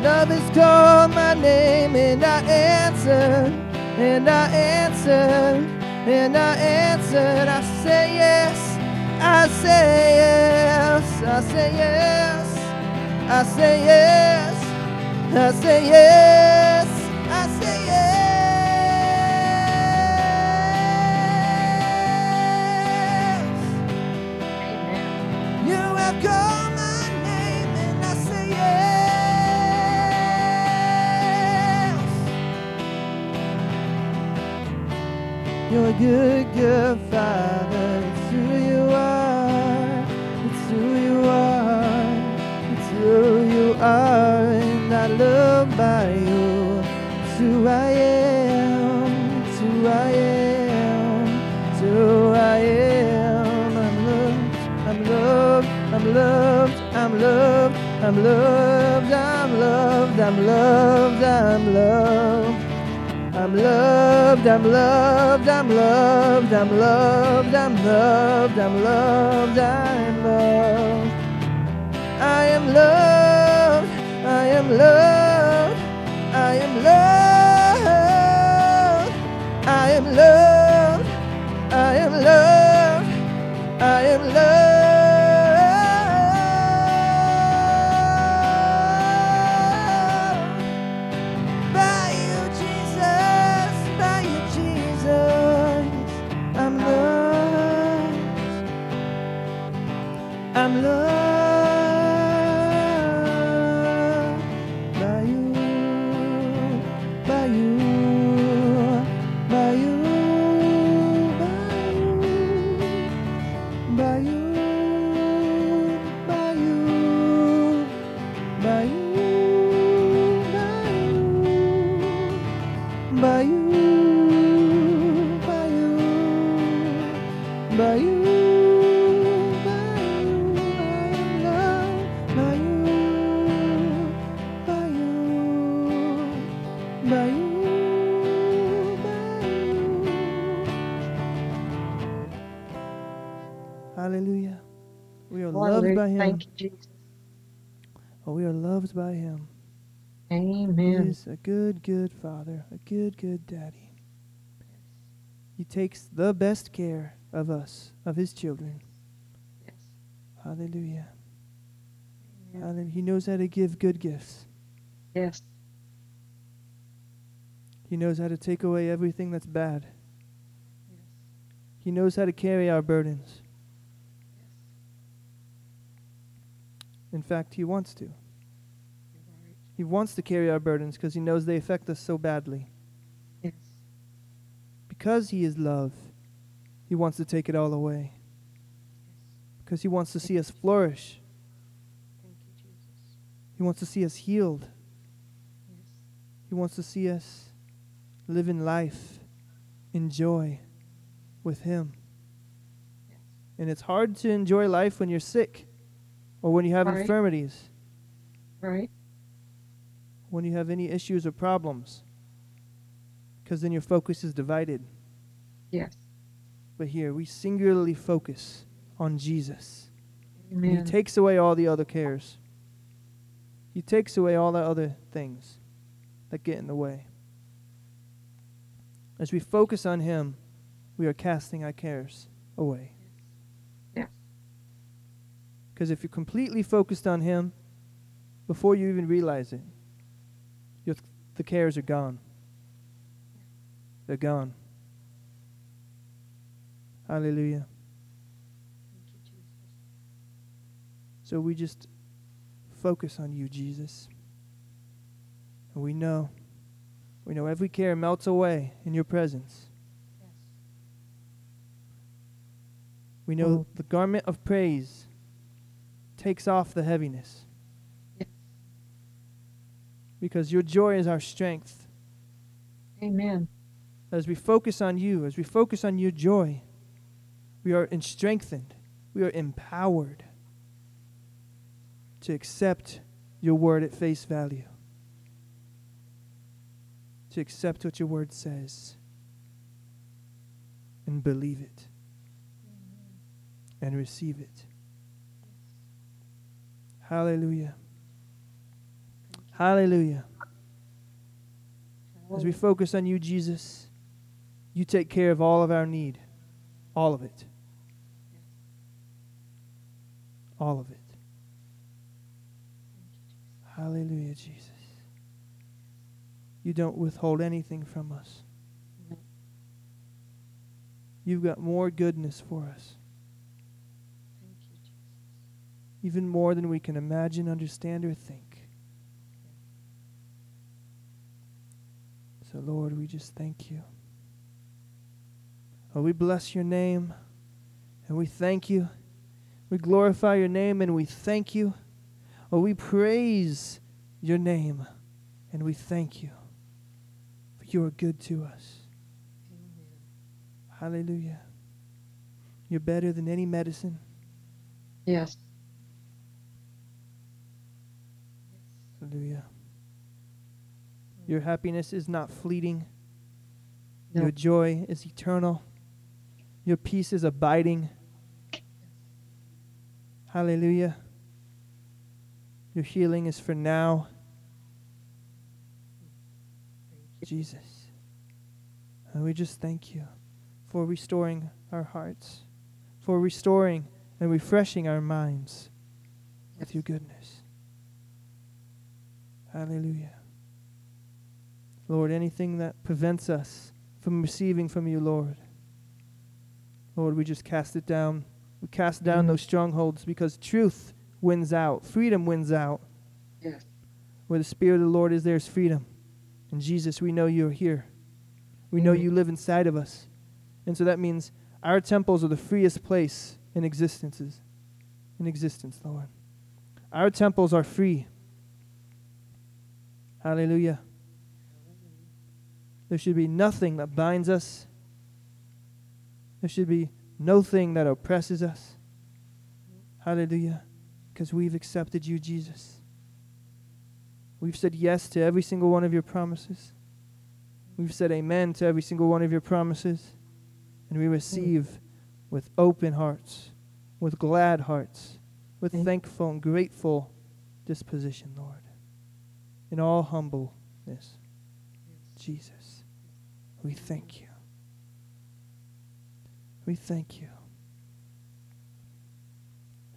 Love has called my name and I answered, and I answered, and I answered. I say yes, I say yes, I say yes, I say yes, I say yes, You're a good, good father. It's who you are. It's who you are. It's who you are. And I love by you. It's who I am. I'm loved, I'm loved, I'm loved, I'm loved. I'm loved, I'm loved, I'm loved, I'm loved, I'm loved, I'm loved, I'm loved. I am loved, I am loved, I am loved, I am loved, I am loved, I am loved. Loved by Him. Thank you, Jesus. Oh, we are loved by Him. Amen. He is a good, good father, a good, good daddy. He takes the best care of us, of his children. Yes. Hallelujah. Amen. Hallelujah. He knows how to give good gifts. Yes. He knows how to take away everything that's bad. Yes. He knows how to carry our burdens. In fact, he wants to. He wants to carry our burdens because he knows they affect us so badly. Yes. Because he is love, he wants to take it all away. Because he wants to see us flourish. Thank you, Jesus. He wants to see us healed. Yes. He wants to see us live in life, in joy with him. Yes. And it's hard to enjoy life when you're sick or when you have Right. infirmities, Right. when you have any issues or problems. Because then your focus is divided. Yes. But here, we singularly focus on Jesus. Amen. He takes away all the other cares. He takes away all the other things that get in the way. As we focus on Him, we are casting our cares away. Because if you're completely focused on Him, before you even realize it, your, the cares are gone. They're gone. Hallelujah. Thank you, Jesus. So we just focus on you, Jesus. And we know, we know every care melts away in your presence. Yes. We know Mhm. the garment of praise takes off the heaviness. Yes. Because your joy is our strength. Amen. As we focus on you, as we focus on your joy, we are strengthened. We are empowered to accept your word at face value, to accept what your word says and believe it and receive it. Hallelujah. Hallelujah. As we focus on you, Jesus, you take care of all of our need. All of it. All of it. Hallelujah, Jesus. You don't withhold anything from us. You've got more goodness for us, Thank you, Jesus. Even more than we can imagine, understand, or think. So, Lord, we just thank you. Oh, we bless your name and we thank you. We glorify your name and we thank you. Oh, we praise your name and we thank you. For you are good to us. Amen. Hallelujah. You're better than any medicine. Yes. Hallelujah. Your happiness is not fleeting. No. Your joy is eternal. Your peace is abiding. Hallelujah. Your healing is for now. Jesus. And we just thank you for restoring our hearts, for restoring and refreshing our minds with your goodness. Hallelujah. Lord, anything that prevents us from receiving from you, Lord, Lord, we just cast it down. We cast down those strongholds because truth wins out, freedom wins out. Yes. Where the Spirit of the Lord is, there's freedom. And Jesus, we know you're here. We know Mhm. you live inside of us. And so that means our temples are the freest place in existences. In existence, Lord. Our temples are free. Hallelujah. There should be nothing that binds us. There should be no thing that oppresses us. Hallelujah. Because we've accepted you, Jesus. We've said yes to every single one of your promises. We've said amen to every single one of your promises. And we receive with open hearts, with glad hearts, with thankful and grateful disposition, Lord. In all humbleness. Jesus, we thank you. We thank you.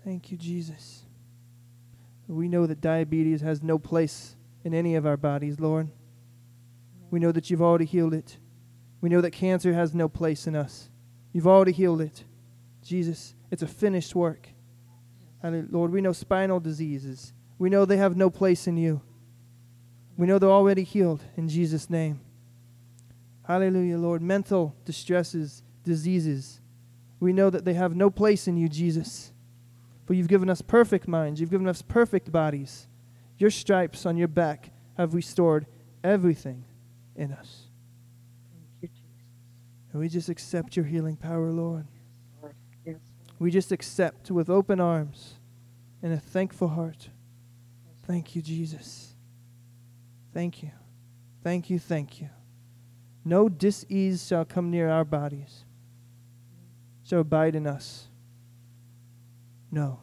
Thank you, Jesus. We know that diabetes has no place in any of our bodies, Lord. We know that you've already healed it. We know that cancer has no place in us. You've already healed it. Jesus, it's a finished work. Hallelujah. Lord, we know spinal diseases. We know they have no place in you. We know they're already healed in Jesus' name. Hallelujah, Lord. Mental distresses, diseases. We know that they have no place in you, Jesus. For you've given us perfect minds, you've given us perfect bodies. Your stripes on your back have restored everything in us. Thank you, Jesus. And we just accept your healing power, Lord. Lord. Yes. We just accept with open arms and a thankful heart. Thank you, Jesus. Thank you. Thank you, thank you. No disease shall come near our bodies, shall abide in us. No.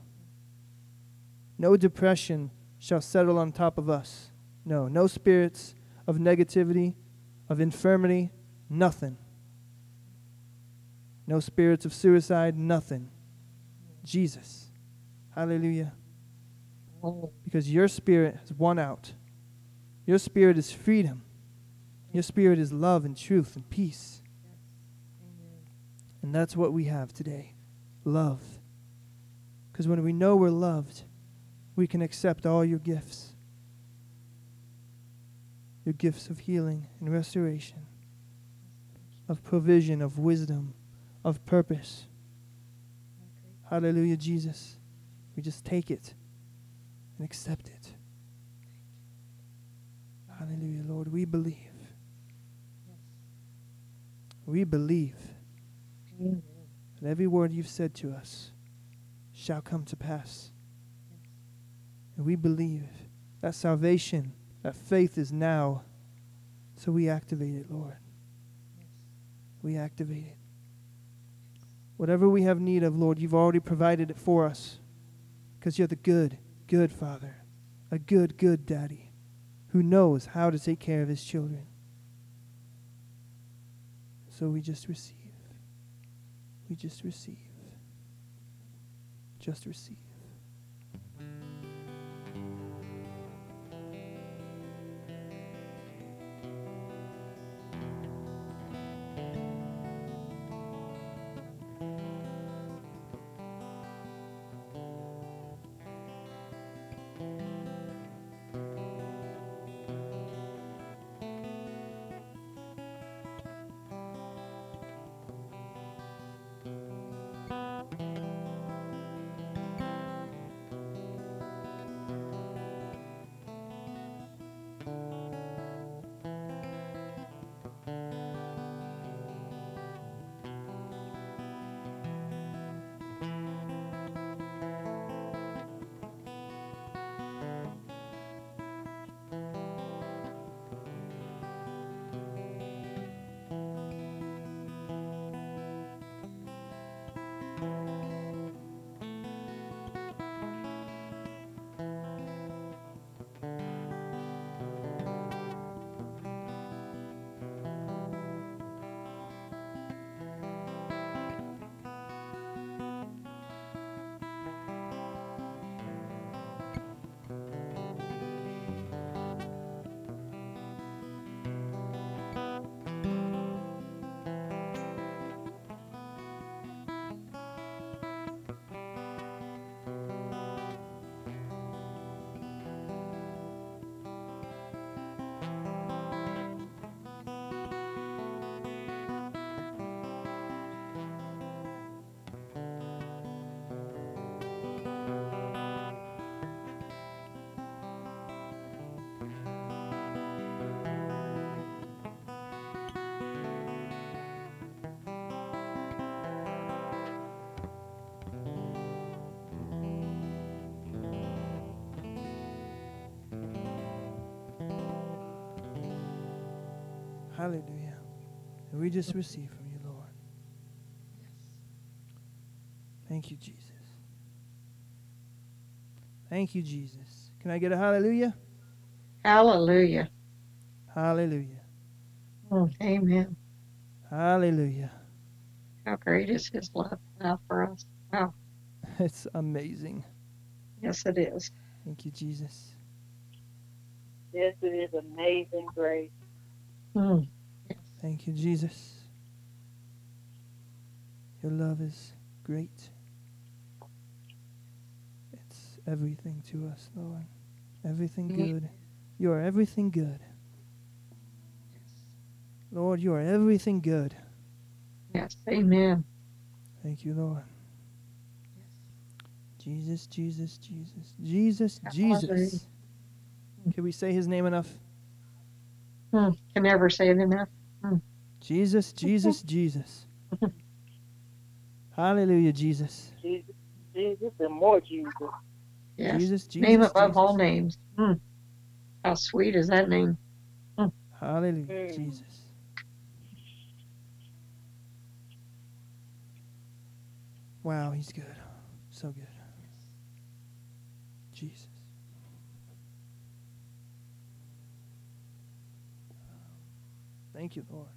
No depression shall settle on top of us. No. No spirits of negativity, of infirmity, nothing. No spirits of suicide, nothing. Jesus. Hallelujah. Because your spirit has won out. Your spirit is freedom. Your spirit is love and truth and peace. And that's what we have today love. Because when we know we're loved, we can accept all your gifts your gifts of healing and restoration, of provision, of wisdom, of purpose. Hallelujah, Jesus. We just take it and accept it. Hallelujah, Lord. We believe. We believe amen. that every word you've said to us shall come to pass. And we believe that salvation, that faith is now. So we activate it, Lord. We activate it. Whatever we have need of, Lord, you've already provided it for us. Because you're the good, good Father, a good, good Daddy who knows how to take care of his children. So we just receive. We just receive. Just receive. Hallelujah. And we just receive from you, Lord. Thank you, Jesus. Thank you, Jesus. Can I get a hallelujah? Hallelujah. Hallelujah. Mm, Amen. Hallelujah. How great is His love now for us? Wow. It's amazing. Yes, it is. Thank you, Jesus. Yes, it is amazing grace. Mm, Thank you, Jesus. Your love is great. It's everything to us, Lord. Everything Yeah. good. You are everything good. Lord, you are everything good. Yes. Amen. Thank you, Lord. Jesus, Jesus, Jesus. Jesus, Jesus. Can we say his name enough? Mm, Can never say it enough. Jesus, Jesus, Jesus. Hallelujah, Jesus. Jesus, Jesus, and more Jesus. Yes. Jesus, Jesus. name above Jesus. all names. Mm. How sweet is that name? Hallelujah. Jesus. Wow, he's good. So good. Jesus. Thank you, Lord.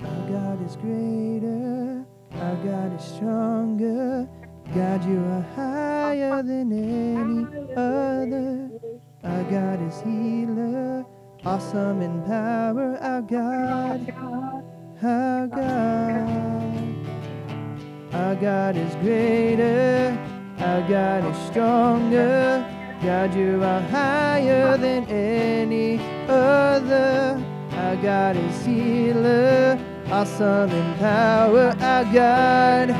Our God is greater. Our God is stronger. God, you are higher than any other. Our God is healer, awesome in power. Our God, our God. Our God is greater, our God is stronger. God, you are higher than any other. Our God is healer, awesome in power. Our God,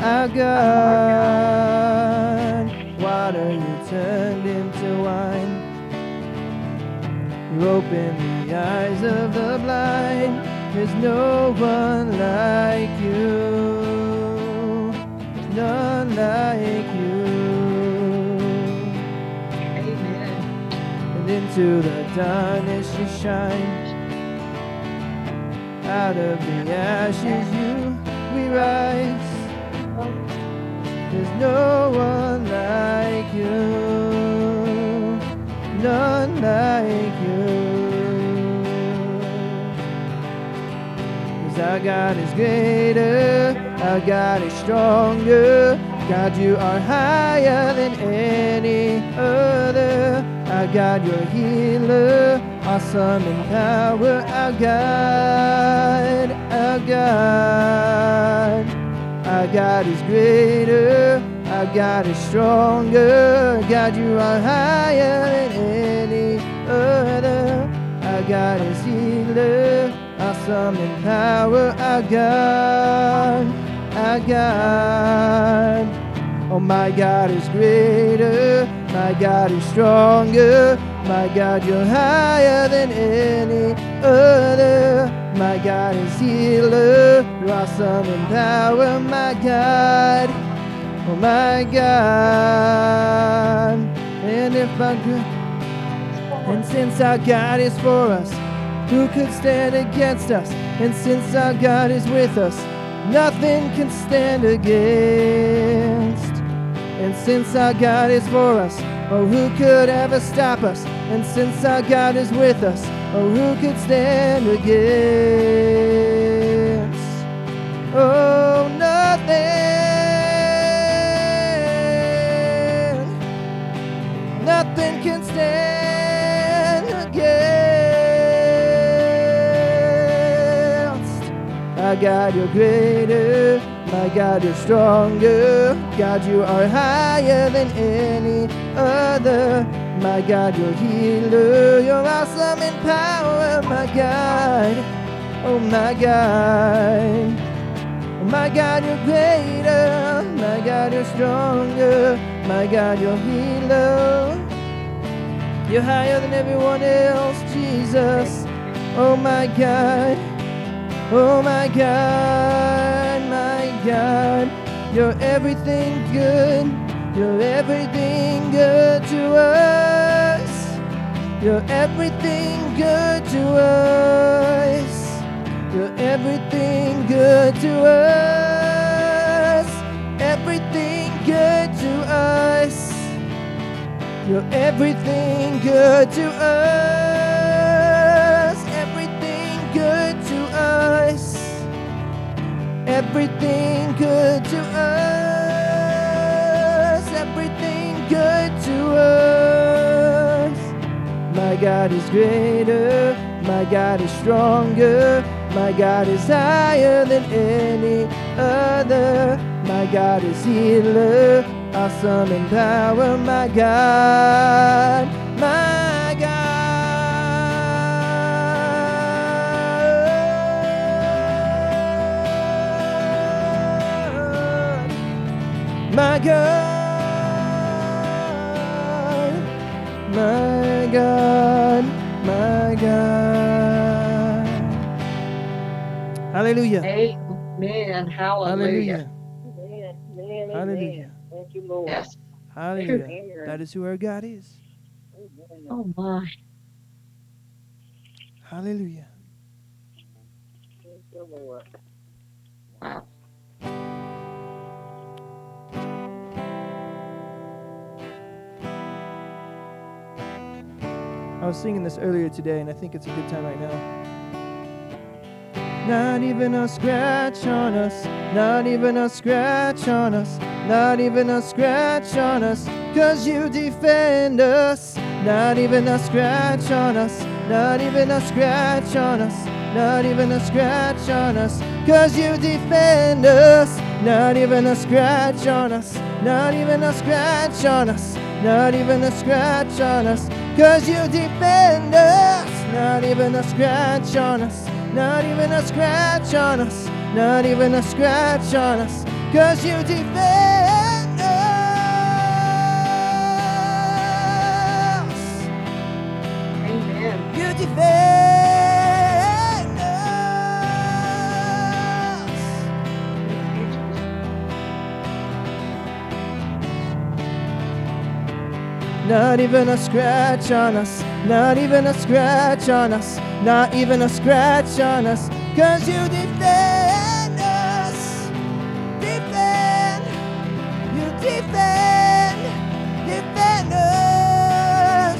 our God. Water you turned into wine. You open the eyes of the blind. There's no one like you. There's none like you. Into the darkness you shine. Out of the ashes you we rise. There's no one like you. None like you. Cause our God is greater, our God is stronger. God, you are higher than any other. Our God, your healer, awesome in power. Our God, our God. Our God is greater, our God is stronger. God, you are higher than any other. Our God is healer, awesome in power. Our God, our God. Oh, my God is greater, my God is stronger. My God, you're higher than any other. My God is healer, awesome in power. My God, oh my God. And if my good, and since our God is for us, who could stand against us? And since our God is with us, nothing can stand against. And since our God is for us, oh, who could ever stop us? And since our God is with us, oh, who could stand against? Oh, nothing, nothing can stand against. My God, you're greater. My God, you're stronger. God, you are higher than any other. My God, you're healer. You're awesome in power. My God, oh my God. Oh my God, you're greater. My God, you're stronger. My God, you're healer. You're higher than everyone else, Jesus. Oh my God. Oh my God, God. You're everything good. You're everything good to us. You're everything good to us. You're everything good to us. Everything good to us. You're everything good to us. Everything good to us. Everything good to us. My God is greater. My God is stronger. My God is higher than any other. My God is healer. Awesome in power. My God. My God. My God. My God. Hallelujah. Amen. Hallelujah. Hallelujah. Amen. Amen. Hallelujah. Amen. Thank you, Lord. Yes. Hallelujah. Amen. That is who our God is. Amen. Oh my. Hallelujah. Thank you, Lord. Wow. I was singing this earlier today, and I think it's a good time right now. Not even a scratch on us, not even a scratch on us, not even a scratch on us, cause you defend us. Not even a scratch on us, not even a scratch on us, not even a scratch on us, cause you defend us. Not even a scratch on us, not even a scratch on us, not even a scratch on us, cause you defend us. Not even a scratch on us, not even a scratch on us, not even a scratch on us, cause you defend Not even a scratch on us, not even a scratch on us, not even a scratch on us, cause you defend us. Defend, you defend, defend us.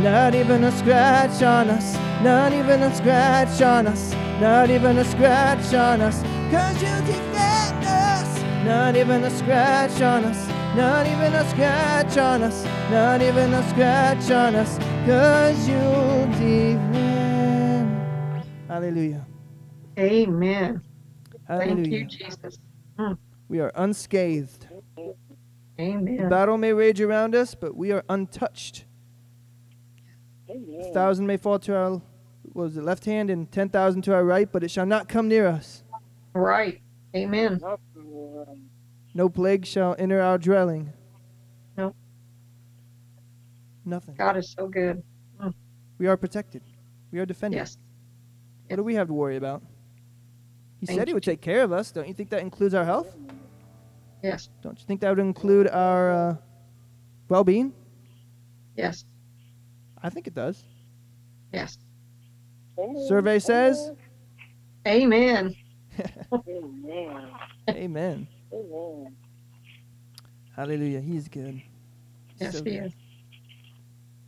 Not even a scratch on us, not even a scratch on us, not even a scratch on us, cause you defend us. Not even a scratch on us, not even a scratch on us, not even a scratch on us, cause you defend. Hallelujah. Amen. Hallelujah. Thank you, Hallelujah. Jesus. Mm. We are unscathed. The Amen. battle may rage around us, but we are untouched. Amen. A thousand may fall to our what was it, left hand and ten thousand to our right, but it shall not come near us. Right. Amen. No plague shall enter our dwelling. No. Nothing. God is so good. We are protected. We are defended. Yes. What do we have to worry about? He Thank said he would take care of us. Don't you think that includes our health? Yes. Don't you think that would include our uh, well-being? Yes. I think it does. Yes. Survey says. Amen. Amen. Amen. Amen. Hallelujah. He's good. Yes, So he good. is.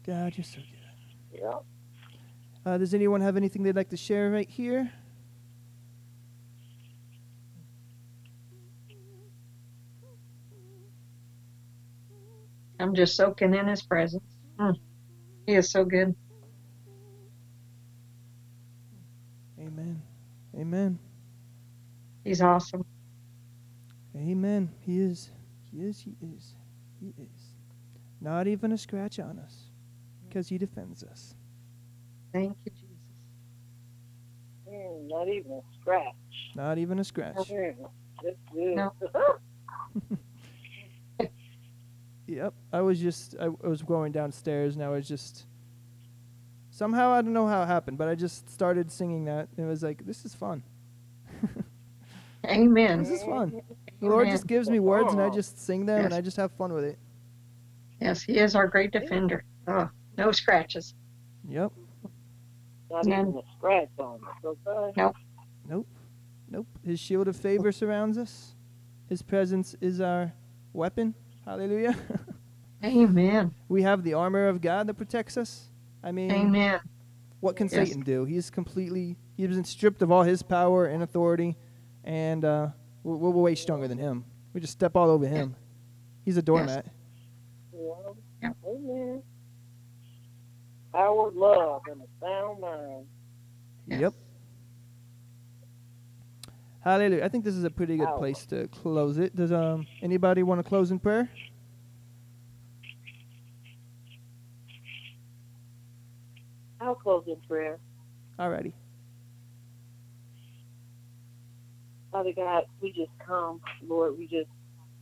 God, you're so good. Yeah. Uh, does anyone have anything they'd like to share right here? I'm just soaking in his presence. Mm. He is so good. Amen. Amen. He's awesome. Amen. He is. He is. He is. He is. Not even a scratch on us because he defends us. Thank you, Jesus. Mm, not even a scratch. Not even a scratch. That's good. No. Yep. I was just, I, I was going downstairs and I was just, somehow, I don't know how it happened, but I just started singing that. And it was like, this is fun. Amen. This is fun. The Lord Amen. just gives me words and I just sing them and I just have fun with it. Yes, he is our great defender. Oh, No scratches. Yep. Not None. even a scratch on it. Okay. Nope. Nope. His shield of favor surrounds us. His presence is our weapon. Hallelujah. Amen. we have the armor of God that protects us. I mean, Amen. what can Yes. Satan do? He's completely, he's been stripped of all his power and authority, and uh, we're, we're way stronger than him. We just step all over him. He's a doormat. Yeah. Yep. Amen. Power, love, and a sound mind. Yes. Yep. Hallelujah. I think this is a pretty good place to close it. Does um anybody want to close in prayer? I'll close in prayer. Alrighty. Father God, we just come, Lord, we just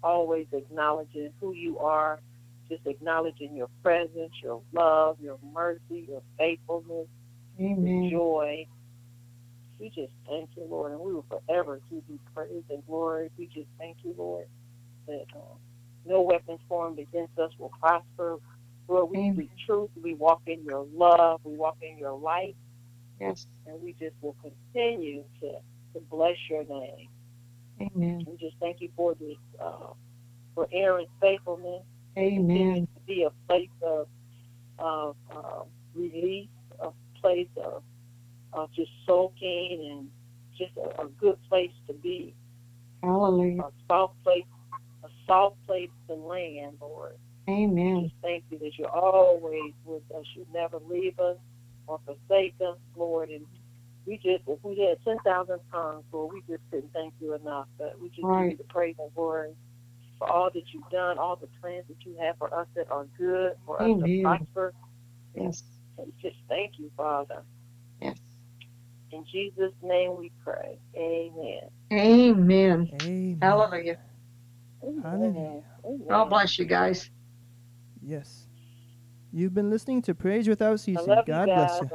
always acknowledging who you are, just acknowledging your presence, your love, your mercy, your faithfulness, your joy. We just thank you, Lord, and we will forever give you praise and glory. We just thank you, Lord, that uh, no weapons formed against us will prosper. Lord, we Amen. speak truth. We walk in your love. We walk in your light, Yes. and we just will continue to, to bless your name. Amen. We just thank you for this, uh, for Aaron's faithfulness. Amen. To be a place of, of uh, release, a place of, of just soaking and just a, a good place to be, Hallelujah. a soft place, a soft place to land, Lord. Amen. Just thank you that you're always with us. You never leave us or forsake us, Lord. And we just, if we had 10,000 tongues, Lord, we just couldn't thank you enough. But we just give you the praise and glory for all that you've done, all the plans that you have for us that are good, for us to Amen. prosper. Yes. And just thank you, Father. Yes. In Jesus' name we pray. Amen. Amen. Amen. Hallelujah. Hallelujah. Amen. God bless you guys. Yes. You've been listening to Praise Without Ceasing. love you God bless you.